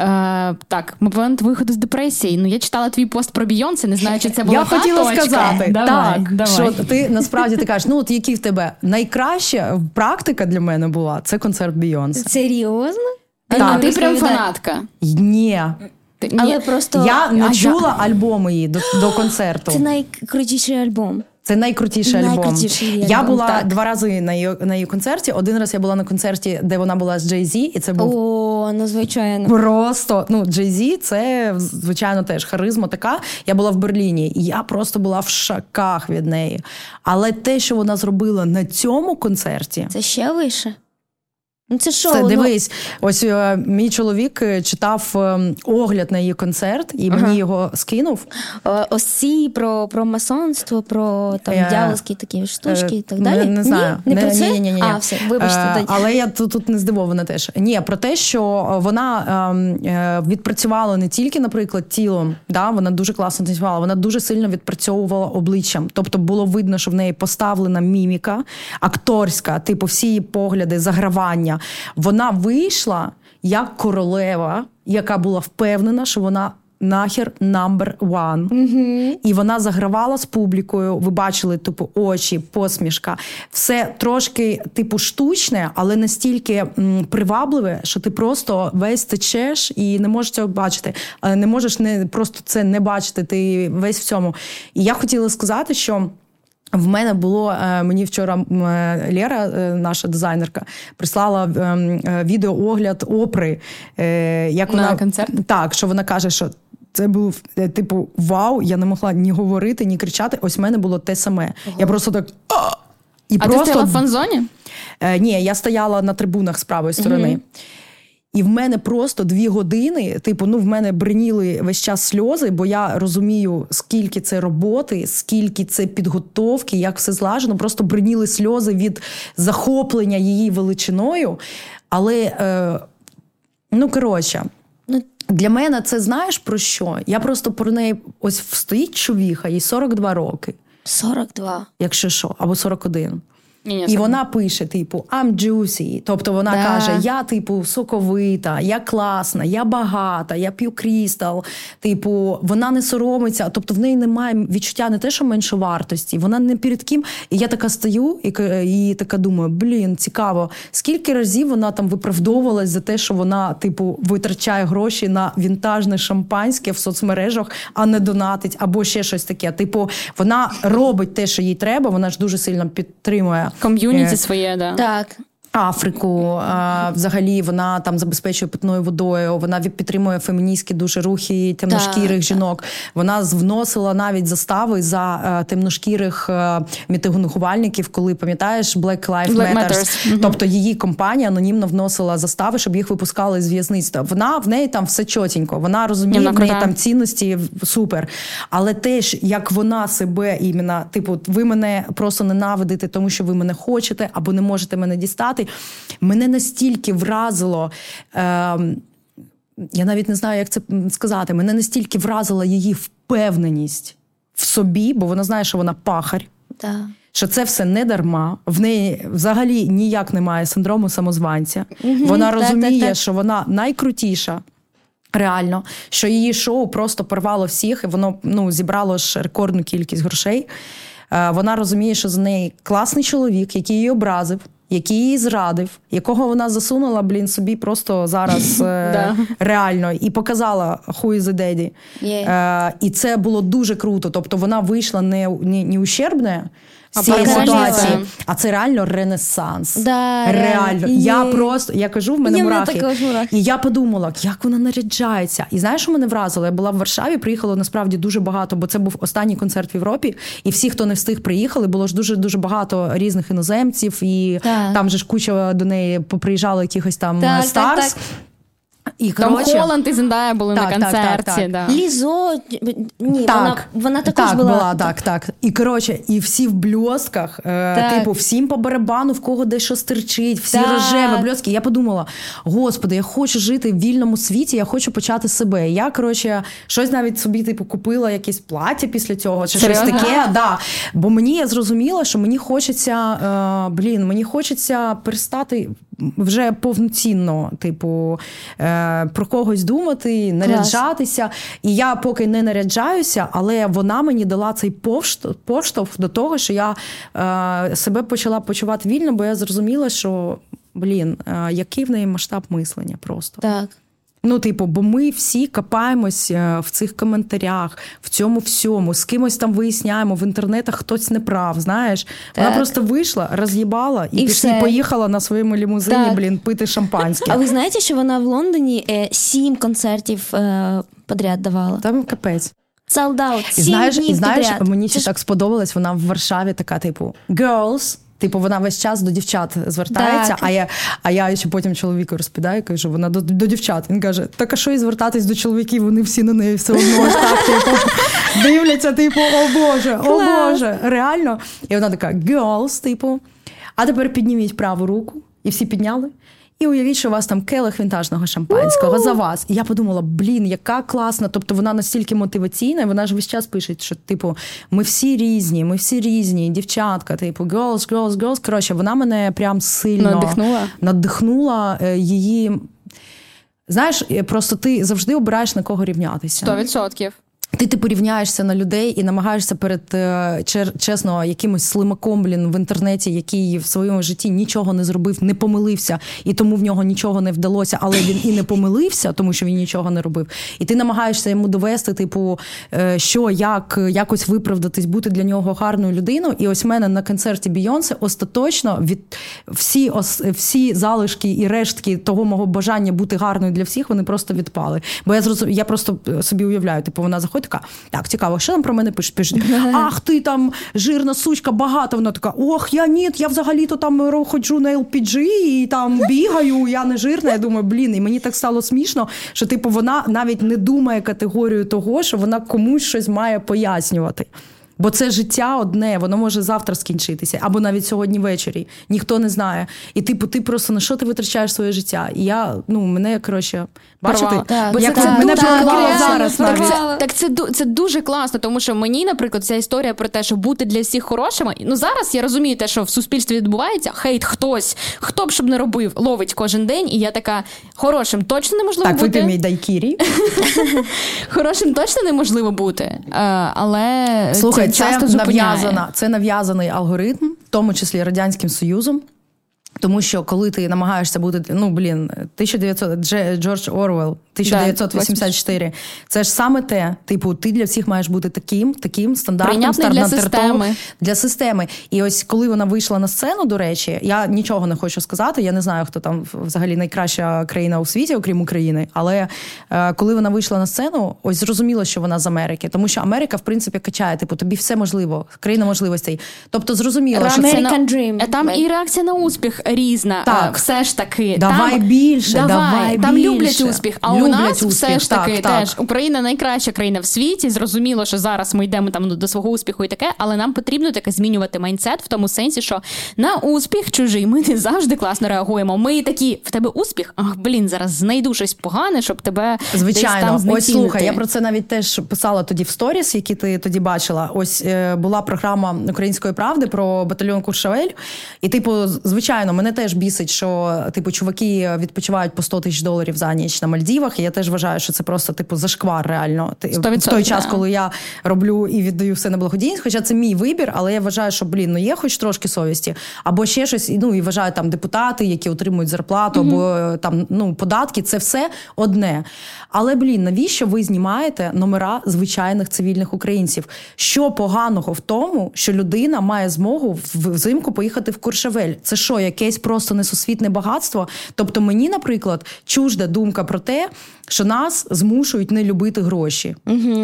Е, так, момент виходу з депресії. Ну я читала твій пост про Бійонсе, не знаю, чи це була Я та хотіла точка. сказати, давай, так, давай. що ти насправді ти кажеш, ну от які в тебе найкраща практика для мене була це концерт Бійонсе. Серйозно? А Так. ти прям фанатка. Ні. Ти- ні. Але просто Я не а чула альбом її до, до концерту. це найкрутіший альбом. Це найкрутіший альбом. Найкрутіший Я була так. два рази на її, на її концерті. Один раз я була на концерті, де вона була з Jay Z, і це був О, ну звичайно. Просто ну Jay Z це звичайно теж харизма така. Я була в Берліні, і я просто була в шаках від неї. Але те, що вона зробила на цьому концерті, Це ще вище. Ну це шоу. це ну, дивись, ось е, мій чоловік е, читав е, огляд на її концерт, і мені його скинув. Е, Ось ці про, про масонство, про там Е, дьяволські такі штучки і так Е, далі. Не, не знаю. Ні? Не, про це? Ні, ні, ні, А, все, вибачте. Е, але я тут, тут не здивована теж. Ні, про те, що вона ем, е, відпрацювала не тільки, наприклад, тілом, да, вона дуже класно танцювала, вона дуже сильно відпрацьовувала обличчям. Тобто було видно, що в неї поставлена міміка, акторська, типу, всі її погляди, загравання. Вона вийшла як королева, яка була впевнена, що вона. Нахер number one. І вона загравала з публікою. Ви бачили, типу, очі, посмішка. Все трошки, типу, штучне, але настільки м, привабливе, що ти просто весь течеш і не можеш цього бачити. Е, Не можеш не просто це не бачити. Ти весь в цьому. І я хотіла сказати, що. В мене було е, мені вчора е, Лера, е, наша дизайнерка, прислала е, е, відеоогляд опри. Як На вона концерт? так, що вона каже, що це був типу вау, я не могла ні говорити, ні кричати. Ось в мене було те саме. Я просто так. І А ти просто стояла в фан-зоні? Е, ні, я стояла на трибунах з правої сторони. І в мене просто дві години, типу, ну в мене бриніли весь час сльози, бо я розумію, скільки це роботи, скільки це підготовки, як все злажено. Просто бриніли сльози від захоплення її величиною. Але, е, ну коротше, Ну, для мене це знаєш про що? Я просто про неї ось стоїть чувіха, їй 42 роки, 42. якщо що, або 41. Ні, ні, І вона пише, типу, I'm juicy. Тобто вона Да. каже: я, типу, соковита, я класна, я багата, я п'ю крістал. Типу, вона не соромиться. Тобто в неї немає відчуття не те, що меншовартості, вона не перед ким. І я така стою і, і така думаю: блін, цікаво, скільки разів вона там виправдовувалась за те, що вона, типу, витрачає гроші на вінтажне шампанське в соцмережах, а не донатить, або ще щось таке. Типу, вона робить те, що їй треба. Вона ж дуже сильно підтримує Ком'юніті Е, своє, да. Так. Африку. А, взагалі вона там забезпечує питною водою. Вона підтримує феміністські дуже рухи темношкірих Так, жінок. Вона вносила навіть застави за е, темношкірих е, мітингувальників, коли пам'ятаєш Black Lives Black Matter. Matters. Мгм. Тобто її компанія анонімно вносила застави, щоб їх випускали з в'язництва. Вона в неї там все чотенько. Вона розуміє, Вона в неї крута. там цінності супер. Але теж як вона себе іменно, типу, ви мене просто ненавидите, тому що ви мене хочете або не можете мене дістати. Мене настільки вразило. Е- я навіть не знаю, як це сказати. Мене настільки вразила її впевненість в собі, бо вона знає, що вона пахар. Так. Що це все не дарма, в неї взагалі ніяк немає синдрому самозванця. Вона так, розуміє, так, так. що вона найкрутіша. Реально, що її шоу просто порвало всіх, і воно ну, зібрало ж рекордну кількість грошей. Е, Вона розуміє, що за неї класний чоловік, який її образив, який її зрадив, якого вона засунула, блін, собі просто зараз е, реально і показала хуй за. Е, і це було дуже круто. Тобто вона вийшла не, не, не ущербне з цієї ситуації, а це реально ренесанс. Да, реально. реально. Я просто я кажу, в мене мене мурахи. І я подумала, як вона наряджається. І знаєш, що мене вразило? Я була в Варшаві, приїхало насправді дуже багато, бо це був останній концерт в Європі. І всі, хто не встиг, приїхали, було ж дуже дуже багато різних іноземців, і Так. там же ж куча до неї поприїжджало якихось там Так, старс. так, І Там коротше, Холланд і Зендая були Так, на так, так, так. Да. Лізо, ні, Так, вона, вона також так, була. так, так. І коротше, і всі в бльостках, е, типу, всім по барабану, в кого де що стирчить, всі Так. рожеві бльостки. Я подумала: господи, я хочу жити в вільному світі, я хочу почати себе. Я коротше, щось навіть собі типу купила якесь плаття після цього, чи Серйозно? щось таке. Да. Бо мені я зрозуміла, що мені хочеться, е, блін, мені хочеться перестати. Вже повноцінно, типу, е, про когось думати, наряджатися. І я поки не наряджаюся, але вона мені дала цей поштовх до того, що я е, себе почала почувати вільно, бо я зрозуміла, що блін, е, який в неї масштаб мислення просто. Так. Ну, типу, бо ми всі копаємось е, в цих коментарях, в цьому всьому, з кимось там виясняємо в інтернетах хтось не прав. Знаєш, вона Так. просто вийшла, роз'їбала і, І пішла, все. поїхала на своєму лімузині, Так. блін, пити шампанське. А ви знаєте, що вона в Лондоні е, сім концертів е, подряд давала? Там капець. Sold out, І сім знаєш, днів і знаєш, мені Це ще так сподобалось. Вона в Варшаві така, типу, girls. Типу, вона весь час до дівчат звертається, Так. а я а я ще потім чоловіку розповідаю, кажу, вона до, до дівчат. Він каже: так а що і звертатись до чоловіків? Вони всі на неї все одно ось так, типу, дивляться, типу, о Боже, о. Боже, реально. І вона така, girls, типу. А тепер підніміть праву руку, і всі підняли. І уявіть, що у вас там келих вінтажного шампанського за вас. І я подумала, блін, яка класна. Тобто вона настільки мотиваційна, і вона ж весь час пише, що типу, ми всі різні, ми всі різні, дівчатка, типу, girls, girls, girls. Коротше, вона мене прям сильно надихнула, надихнула е, її. Знаєш, е, просто ти завжди обираєш на кого рівнятися. 100%. Ти типу, ти порівняєшся на людей і намагаєшся перед е, чер чесно якимось слимаком блін в інтернеті, який в своєму житті нічого не зробив, не помилився, і тому в нього нічого не вдалося, але він і не помилився, тому що він нічого не робив. І ти намагаєшся йому довести, типу, е, що як якось виправдатись, бути для нього гарною людиною. І ось мене на концерті Бійонсе остаточно від всі ос, всі залишки і рештки того мого бажання бути гарною для всіх, вони просто відпали. Бо я зрозум... я просто собі уявляю, типу вона заходить така, так, цікаво, що там про мене пишуть? Пишуть, ах, ти там жирна сучка, багато. Вона така, ох, я ні, я взагалі-то там ходжу на LPG і там бігаю, я не жирна. Я думаю, блін, і мені так стало смішно, що типу вона навіть не думає категорію того, що вона комусь щось має пояснювати. Бо це життя одне, воно може завтра скінчитися, або навіть сьогодні ввечері. Ніхто не знає. І типу, ти просто на що ти витрачаєш своє життя? І я, ну, мене коротше, бачите. Так. Бо це, мене зараз так, це, так це, це дуже класно, тому що мені, наприклад, ця історія про те, що бути для всіх хорошими. Ну зараз я розумію те, що в суспільстві відбувається. Хейт хтось, хто б щоб не робив, ловить кожен день. І я така хорошим точно неможливо Так, бути. випій мій дайкірі. Хорошим точно неможливо бути. Е, але Слухай, часто зупиняє. нав'язана, це нав'язаний алгоритм, в тому числі Радянським Союзом. Тому що коли ти намагаєшся бути, ну блін, 1900, Дже- Джордж Орвел, 1984, це ж саме те, типу, ти для всіх маєш бути таким, таким стандартним, Прийнятний для системи. для системи. І ось коли вона вийшла на сцену, до речі, я нічого не хочу сказати. Я не знаю, хто там взагалі найкраща країна у світі, окрім України. Але е, коли вона вийшла на сцену, ось зрозуміло, що вона з Америки, тому що Америка, в принципі, качає, типу, тобі все можливо, країна можливостей. Тобто, зрозуміло, що це American на- Dream. Е, Там і реакція на успіх різна. Так. Е, Все ж таки. Давай там, більше, давай, давай Там більше. люблять успіх. А у нас успіх, все ж таки так, так. теж Україна найкраща країна в світі. Зрозуміло, що зараз ми йдемо там до свого успіху і таке, але нам потрібно таке змінювати майндсет в тому сенсі, що на успіх чужий ми не завжди класно реагуємо. Ми такі, в тебе успіх? Ах, блін, зараз знайду щось погане, щоб тебе десь Звичайно, там ось слухай, я про це навіть теж писала тоді в сторіс, які ти тоді бачила. Ось е, була програма Української правди про батальйон Куршавель. І, типу, звичайно, мене теж бісить, що типу чуваки відпочивають по 100 тисяч доларів за ніч на Мальдівах. І я теж вважаю, що це просто типу зашквар реально. Ти- В 100%, той час, коли я роблю і віддаю все на благодійність, хоча це мій вибір, але я вважаю, що блін, ну є хоч трошки совісті, або ще щось. Ну і вважаю там депутати, які отримують зарплату, або е, там ну податки. Це все одне. Але блін, навіщо ви знімаєте номера звичайних цивільних українців? Що поганого в тому, що людина має змогу взимку поїхати в Куршавель? Це що, якесь просто несусвітне багатство? Тобто, мені, наприклад, чужда думка про те, що нас змушують не любити гроші.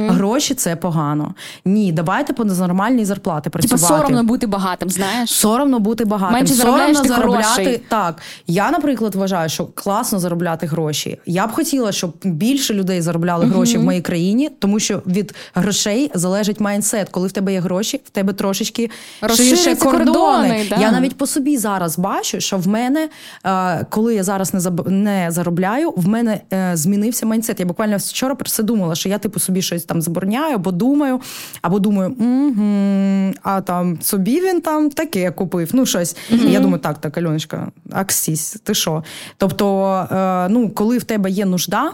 Гроші це погано. Ні, давайте по нормальній зарплати Типа працювати. соромно бути багатим, знаєш? Соромно бути багатим, Менше соромно ти заробляти. грошей. Так, я, наприклад, вважаю, що класно заробляти гроші. Я б хотіла, щоб більше людей заробляли гроші в моїй країні, тому що від грошей залежить майндсет. Коли в тебе є гроші, в тебе трошечки ширше кордони. кордони, да. Я навіть по собі зараз бачу, що в мене, е, коли я зараз не заробляю, в мене е, змінився майндсет. Я буквально вчора про це думала, що я типу собі щось там забороняю, або думаю, або думаю, угу, а там собі він там таке купив. Ну щось. І я думаю, так, так, Альоночка, аксісь, ти що? Тобто, е, ну, коли в тебе є нужда.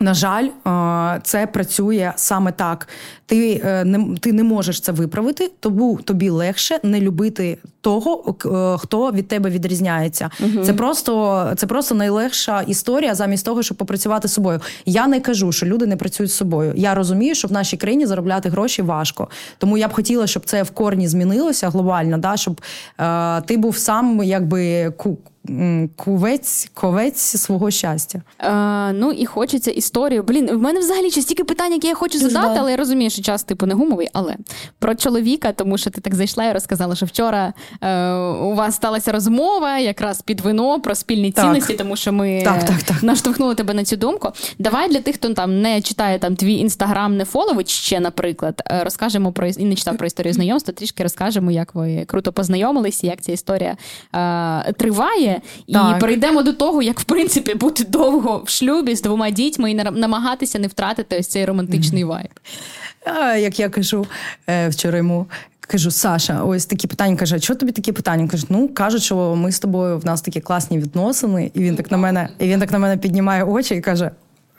На жаль, е, це працює саме так. Ти е, не ти не можеш це виправити, тому тобі легше не любити того, е, хто від тебе відрізняється. Угу. Це просто це просто найлегша історія, замість того, щоб попрацювати з собою. Я не кажу, що люди не працюють з собою. Я розумію, що в нашій країні заробляти гроші важко. Тому я б хотіла, щоб це в корні змінилося глобально, да, щоб е, ти був сам якби кувець, ковець свого щастя. Е, Ну і хочеться історію. Блін, в мене взагалі ще стільки питань, які я хочу Дуже задати, але я розумію, що час типу не гумовий. Але про чоловіка, тому що ти так зайшла і розказала, що вчора е, у вас сталася розмова якраз під вино про спільні так. цінності, тому що ми так, так, наштовхнули тебе на цю думку. Давай для тих, хто там не читає там твій інстаграм, не фоловить ще, наприклад, е, розкажемо про і не читав про історію знайомства. Трішки розкажемо, як ви круто познайомилися, як ця історія е, триває. Так. І перейдемо до того, як в принципі бути довго в шлюбі з двома дітьми і намагатися не втратити ось цей романтичний вайб. А, Як я кажу е, вчора йому. Кажу, Саша, ось такі питання. Каже, що тобі такі питання? Каже, ну кажуть, що ми з тобою в нас такі класні відносини, і він так на мене, і він так на мене піднімає очі і каже: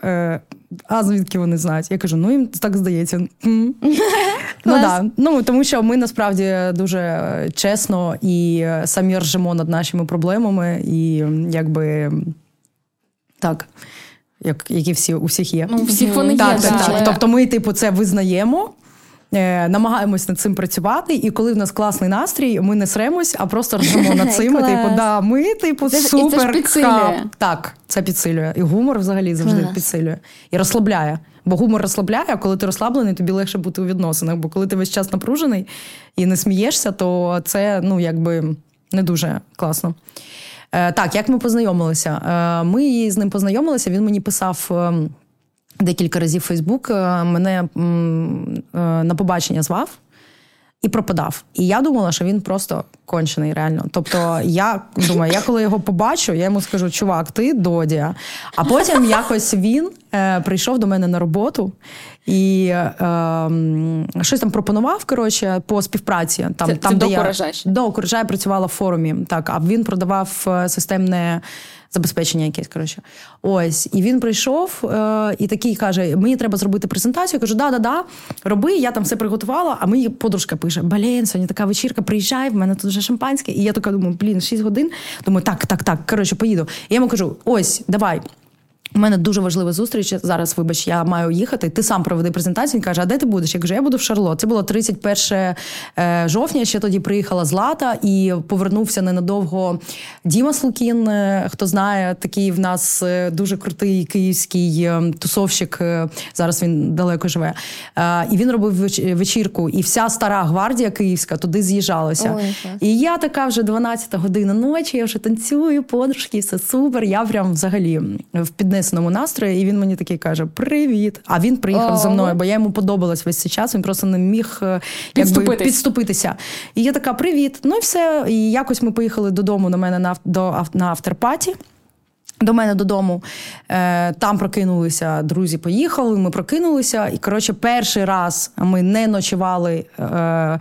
е, А звідки вони знають? Я кажу, ну їм так здається. Ну да. Ну тому що ми насправді дуже чесно і самі ржемо над нашими проблемами, і якби так. Як які всі у всіх є. Ну, у всіх вони так, є. Так, так. Тобто ми, типу, це визнаємо, е, намагаємось над цим працювати, і коли в нас класний настрій, ми не сремось, а просто ржемо над цим. Типу, да, ми, типу, це, супер. Так, це підсилює. І гумор взагалі завжди Клас. підсилює. І розслабляє. Бо гумор розслабляє, а коли ти розслаблений, тобі легше бути у відносинах. Бо коли ти весь час напружений і не смієшся, то це ну якби не дуже класно. Е, Так, як ми познайомилися? Е, Ми з ним познайомилися. Він мені писав. Декілька разів Фейсбук мене е, на побачення звав і пропадав. І я думала, що він просто кончений, реально. Тобто, я думаю, я коли його побачу, я йому скажу, чувак, ти додія. А потім якось він е, прийшов до мене на роботу і е, щось там пропонував коротше, по співпраці. Там, це, там, це де до я, до Куража працювала в форумі. Так, а він продавав е, системне забезпечення якесь. коротше. Ось. І він прийшов е, і такий каже: Мені треба зробити презентацію. Я кажу, да-да-да, роби, я там все приготувала, а мені подружка пише: Блін, сьогодні така вечірка, приїжджай, в мене тут вже шампанське. І я така думаю, блін, 6 годин. Думаю, так, так, так, коротше, поїду. І я йому кажу: ось, давай. У мене дуже важлива зустріч. Зараз, вибач, я маю їхати. Ти сам проведи презентацію. Він каже, а де ти будеш? Я кажу, я буду в Шарло. Це було 31 е, жовтня. Ще тоді приїхала Злата і повернувся ненадовго Діма Слукін. Е, хто знає, такий в нас е, дуже крутий київський тусовщик. Зараз він далеко живе. І він робив вечірку. І вся стара гвардія київська туди з'їжджалася. Ой, і я така вже 12 година ночі. Я вже танцюю, подружки, все супер. Я прям взагалі в підне піднесеному настрої, і він мені такий каже: Привіт! А він приїхав за мною, бо я йому подобалась весь цей час. Він просто не міг е, якби, підступитися. І я така: Привіт! Ну і все. І якось ми поїхали додому на мене на до на авторпаті. До мене додому е, там прокинулися друзі. Поїхали. Ми прокинулися, і коротше, перший раз ми не ночували. Е,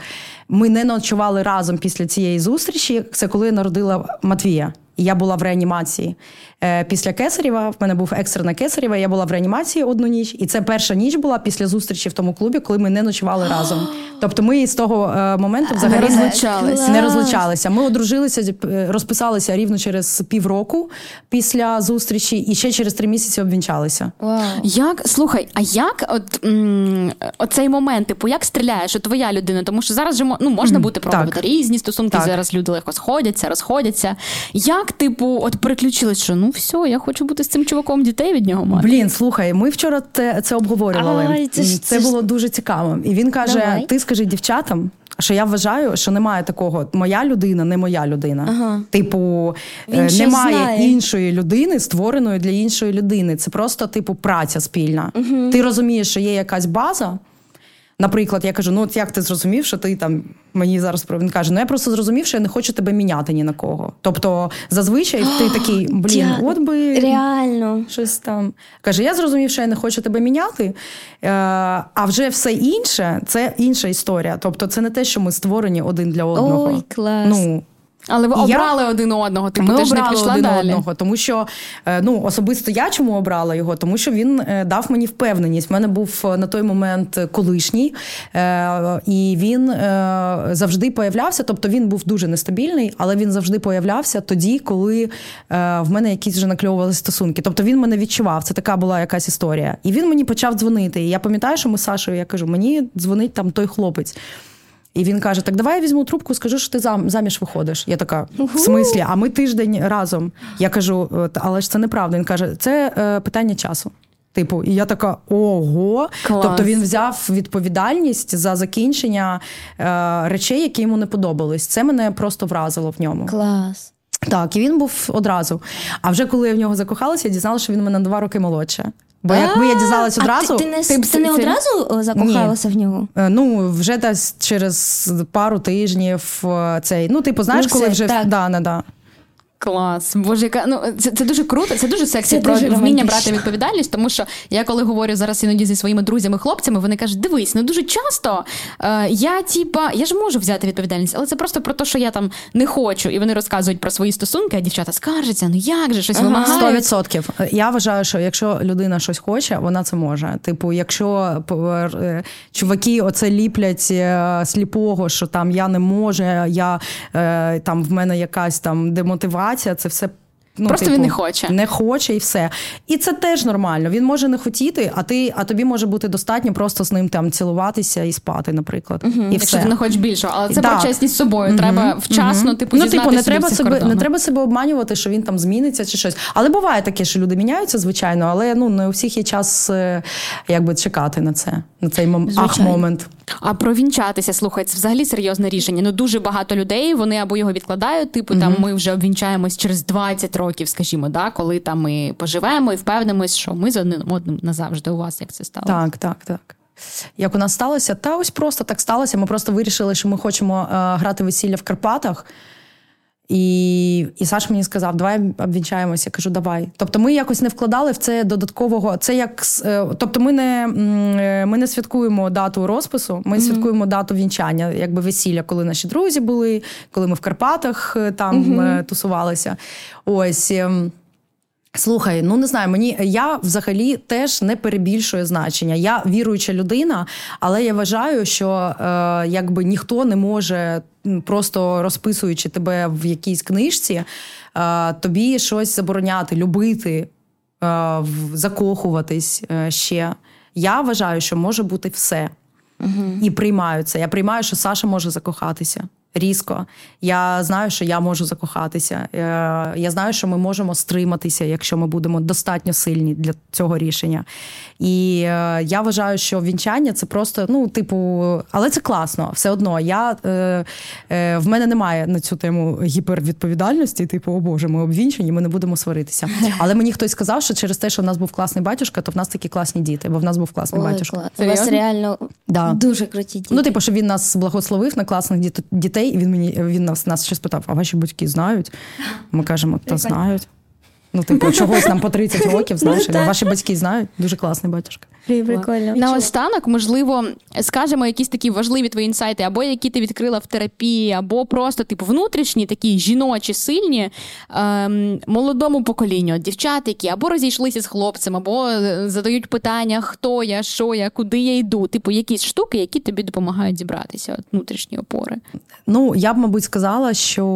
ми не ночували разом після цієї зустрічі. Це коли народила Матвія. Я була в реанімації. Е, після Кесарєва. В мене був екстрена Кесарєва, я була в реанімації одну ніч, і це перша ніч була після зустрічі в тому клубі, коли ми не ночували разом. Тобто ми з того е, моменту взагалі не розлучалися. Не розлучалися. Ми одружилися, е, розписалися рівно через півроку після зустрічі, і ще через три місяці обвінчалися. Wow. Як слухай, а як от м- оцей момент, типу, як стріляєш що твоя людина? Тому що зараз же ну, можна бути пробувати так. різні стосунки. Так. Зараз люди легко сходяться, розходяться. Як, типу, от переключилось, що ну все, я хочу бути з цим чуваком дітей від нього мати. Блін, слухай, ми вчора це, це обговорювали. Ай, це, це, це було дуже цікаво. І він каже: Давай. Ти скажи дівчатам. Що я вважаю, що немає такого моя людина, не моя людина. Ага. Типу, Він е, немає знає. іншої людини, створеної для іншої людини. Це просто, типу, праця спільна. Угу. Ти розумієш, що є якась база, Наприклад, я кажу: ну от як ти зрозумів, що ти там мені зараз про він каже, ну я просто зрозумів, що я не хочу тебе міняти ні на кого. Тобто, зазвичай ти такий, блін, от би реально щось там. Каже, я зрозумів, що я не хочу тебе міняти, е, а вже все інше це інша історія. Тобто, це не те, що ми створені один для одного. Ой, клас. Ну, Але ви І я- обрали один одного, типу, Ми ти ж не обрали пішла один далі. одного, тому що е, ну особисто я чому обрала його, тому що він е, дав мені впевненість. У мене був е, на той момент колишній, і він завжди появлявся. Тобто він був дуже нестабільний, але він завжди появлявся тоді, коли в мене якісь вже накльовувалися стосунки. Тобто він мене відчував. Це така була якась історія. І він мені почав дзвонити. І я пам'ятаю, що ми з Сашою, я кажу, мені дзвонить там той хлопець. І він каже: Так давай я візьму трубку, скажу, що ти зам, заміж виходиш. Я така, в смислі, а ми тиждень разом. Я кажу, «Е, але ж це неправда. Він каже, це е, питання часу. Типу, і я така ого. Клас. Тобто він взяв відповідальність за закінчення е, речей, які йому не подобались. Це мене просто вразило в ньому. Клас. Так, і він був одразу. А вже коли я в нього закохалася, я дізналася, що він мене на два роки молодше. Бо якби я дізналась одразу, ти, ти не, ти не одразу о, закохалася в нього? Е, Ну, вже десь через пару тижнів е, цей. Ну, типу, знаєш, Ну, коли вже так. да, да, да. Клас, боже, яка ну це, це дуже круто, це дуже сексі Це про дуже вміння брати відповідальність. Тому що я коли говорю зараз іноді зі своїми друзями-хлопцями, вони кажуть, дивись, ну дуже часто е, я типа, я ж можу взяти відповідальність, але це просто про те, що я там не хочу, і вони розказують про свої стосунки, а дівчата скаржаться, ну як же щось Ага. Сто відсотків. Я вважаю, що якщо людина щось хоче, вона це може. Типу, якщо е, чуваки оце ліплять е, сліпого, що там я не можу, я е, там в мене якась там демотивація, це все. Ну, Просто він не хоче. Не хоче і все. І це теж нормально. Він може не хотіти, а ти, а тобі може бути достатньо просто з ним там цілуватися і спати, наприклад. І Якщо все. ти не хочеш більшого, але це Так. про чесність з собою. Треба вчасно, типу, ну, типу, не треба себе, не треба себе обманювати, що він там зміниться чи щось. Але буває таке, що люди міняються, звичайно, але ну не у всіх є час е, якби чекати на це, на цей мом... ах момент. А провінчатися, слухай, це взагалі серйозне рішення. Ну дуже багато людей вони або його відкладають, типу там ми вже обвінчаємось через 20 років, скажімо, да, коли там ми поживемо і впевнимось, що ми з одним одним назавжди. У вас як це стало? Так, так, так. Як у нас сталося? Та ось просто так сталося. Ми просто вирішили, що ми хочемо е, грати весілля в Карпатах. І, і Саш мені сказав, давай обвінчаємося. Я кажу, давай. Тобто ми якось не вкладали в це додаткового. Це як е, тобто, ми не, е, ми не святкуємо дату розпису, ми святкуємо дату вінчання, якби весілля, коли наші друзі були, коли ми в Карпатах там там е, тусувалися. Ось. Слухай, ну не знаю, мені я взагалі теж не перебільшую значення. Я віруюча людина, але я вважаю, що е, якби ніхто не може просто розписуючи тебе в якійсь книжці, е, тобі щось забороняти, любити, е, закохуватись е, ще. Я вважаю, що може бути все. І приймаю це. Я приймаю, що Саша може закохатися. Різко. Я знаю, що я можу закохатися. Е, Я знаю, що ми можемо стриматися, якщо ми будемо достатньо сильні для цього рішення. І е, я вважаю, що вінчання це просто, ну, типу, але це класно. Все одно. Я, е, в мене немає на цю тему гіпервідповідальності. Типу, о Боже, ми обвінчені, ми не будемо сваритися. Але мені хтось сказав, що через те, що в нас був класний батюшка, то в нас такі класні діти, бо в нас був класний Ой, батюшка. клас. У вас реально Да. дуже круті діти. Ну, типу, що він нас благословив на класних діт- дітей, і він мені він нас, нас ще спитав: а ваші батьки знають? Ми кажемо, та знають. Ну, типу, чогось нам по 30 років, знаєш, так. ваші батьки знають. Дуже класний батюшка. Прикольно. Наостанок, можливо, скажемо якісь такі важливі твої інсайти, або які ти відкрила в терапії, або просто типу внутрішні, такі жіночі, сильні ем, молодому поколінню, дівчат, які або розійшлися з хлопцем, або е, задають питання, хто я, що я, куди я йду. Типу, якісь штуки, які тобі допомагають зібратися, от внутрішні опори. Ну, я б, мабуть, сказала, що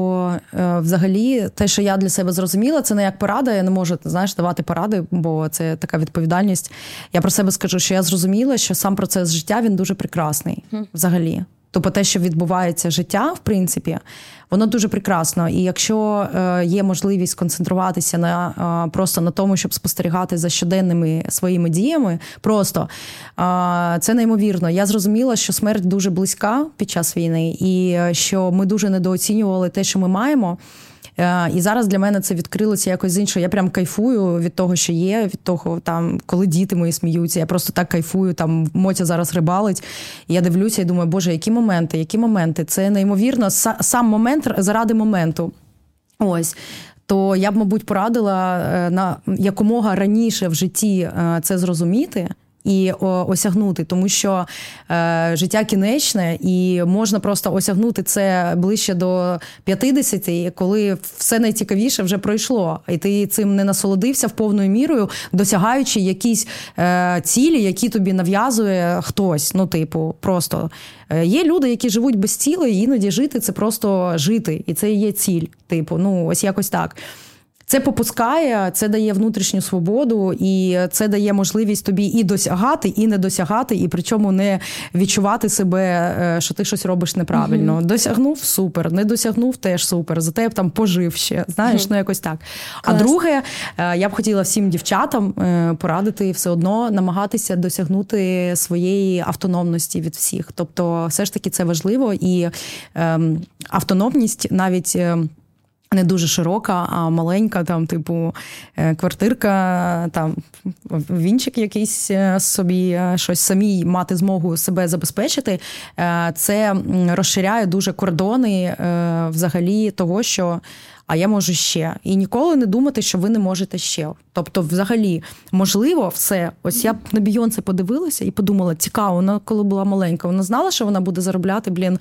е, взагалі те, що я для себе зрозуміла, це не як порада. Я не можу знаєш, давати поради, бо це така відповідальність. Я про себе скажу, що я зрозуміла, що сам процес життя він дуже прекрасний взагалі. Тобто те, що відбувається життя, в принципі, воно дуже прекрасно. І якщо е, є можливість концентруватися на е, просто на тому, щоб спостерігати за щоденними своїми діями, просто е, це неймовірно. Я зрозуміла, що смерть дуже близька під час війни, і що ми дуже недооцінювали те, що ми маємо. Е, І зараз для мене це відкрилося якось з іншого. Я прям кайфую від того, що є, від того, там, коли діти мої сміються. Я просто так кайфую. Там Мотя зараз рибалить. Я дивлюся і думаю, боже, які моменти, які моменти. Це неймовірно. Са- Сам момент заради моменту. Ось. То я б, мабуть, порадила е, на якомога раніше в житті е, це зрозуміти. І осягнути, тому що е, життя кінечне, і можна просто осягнути це ближче до 50, коли все найцікавіше вже пройшло, і ти цим не насолодився в повною мірою, досягаючи якісь е, цілі, які тобі нав'язує хтось. Ну, типу, просто е, є люди, які живуть без цілей, і іноді жити це просто жити, і це є ціль. Типу, ну ось якось так. Це попускає, це дає внутрішню свободу, і це дає можливість тобі і досягати, і не досягати, і причому не відчувати себе, е, що ти щось робиш неправильно. uh Досягнув супер, не досягнув теж супер. Зате я б там пожив ще. Знаєш, uh ну якось так. Клас. А друге, е, я б хотіла всім дівчатам е, порадити все одно намагатися досягнути своєї автономності від всіх. Тобто, все ж таки це важливо і ем, автономність навіть. Ем, не дуже широка, а маленька, там, типу, е, квартирка, там вінчик якийсь е, собі, е, щось самій мати змогу себе забезпечити. Це розширяє дуже кордони взагалі того, що а я можу ще. І ніколи не думати, що ви не можете ще. Тобто, взагалі, можливо, все. Ось я б на Бійонце подивилася і подумала, цікаво, вона коли була маленька, вона знала, що вона буде заробляти, блін,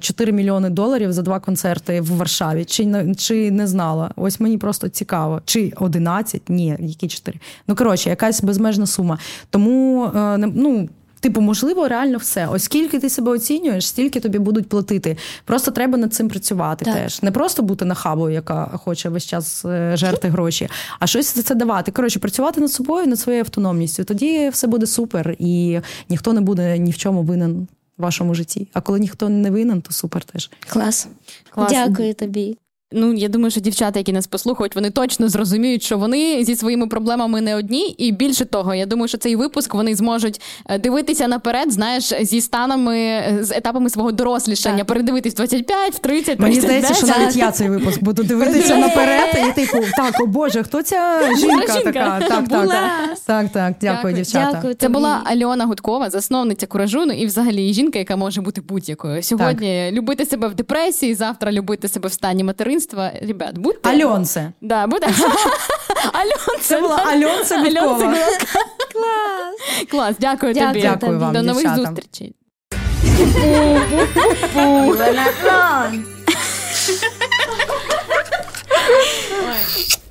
4 е, мільйони доларів за два концерти в Варшаві. Чи чи не знала? Ось мені просто цікаво. Чи 11? Ні, які 4. Ну коротше, якась безмежна сума. Тому е, ну. Типу, можливо, реально все. Оскільки ти себе оцінюєш, стільки тобі будуть платити. Просто треба над цим працювати так. теж. Не просто бути нахабою, яка хоче весь час е, жерти гроші, а щось за це давати. Коротше, працювати над собою, над своєю автономністю. Тоді все буде супер, і ніхто не буде ні в чому винен в вашому житті. А коли ніхто не винен, то супер теж. Клас. Клас. Дякую тобі. Ну, я думаю, що дівчата, які нас послухають, вони точно зрозуміють, що вони зі своїми проблемами не одні. І більше того, я думаю, що цей випуск вони зможуть е, дивитися наперед, знаєш, зі станами, е, з етапами свого дорослішання, так. передивитись 25, 30, 35. Мені здається, що навіть я цей випуск буду дивитися наперед. І типу, так, о Боже, хто ця жінка така? Так, так, так, так, дякую, дівчата. Це була Альона Гудкова, засновниця куражуну, і взагалі жінка, яка може бути будь-якою. Сьогодні любити себе в депресії, завтра любити себе в стані материнства материнства. Ребят, будьте... Альонце. Да, будьте... Альонце. Це була Альонце Гудкова. Клас. Клас, дякую тобі. Дякую вам, До нових зустрічей. Ой.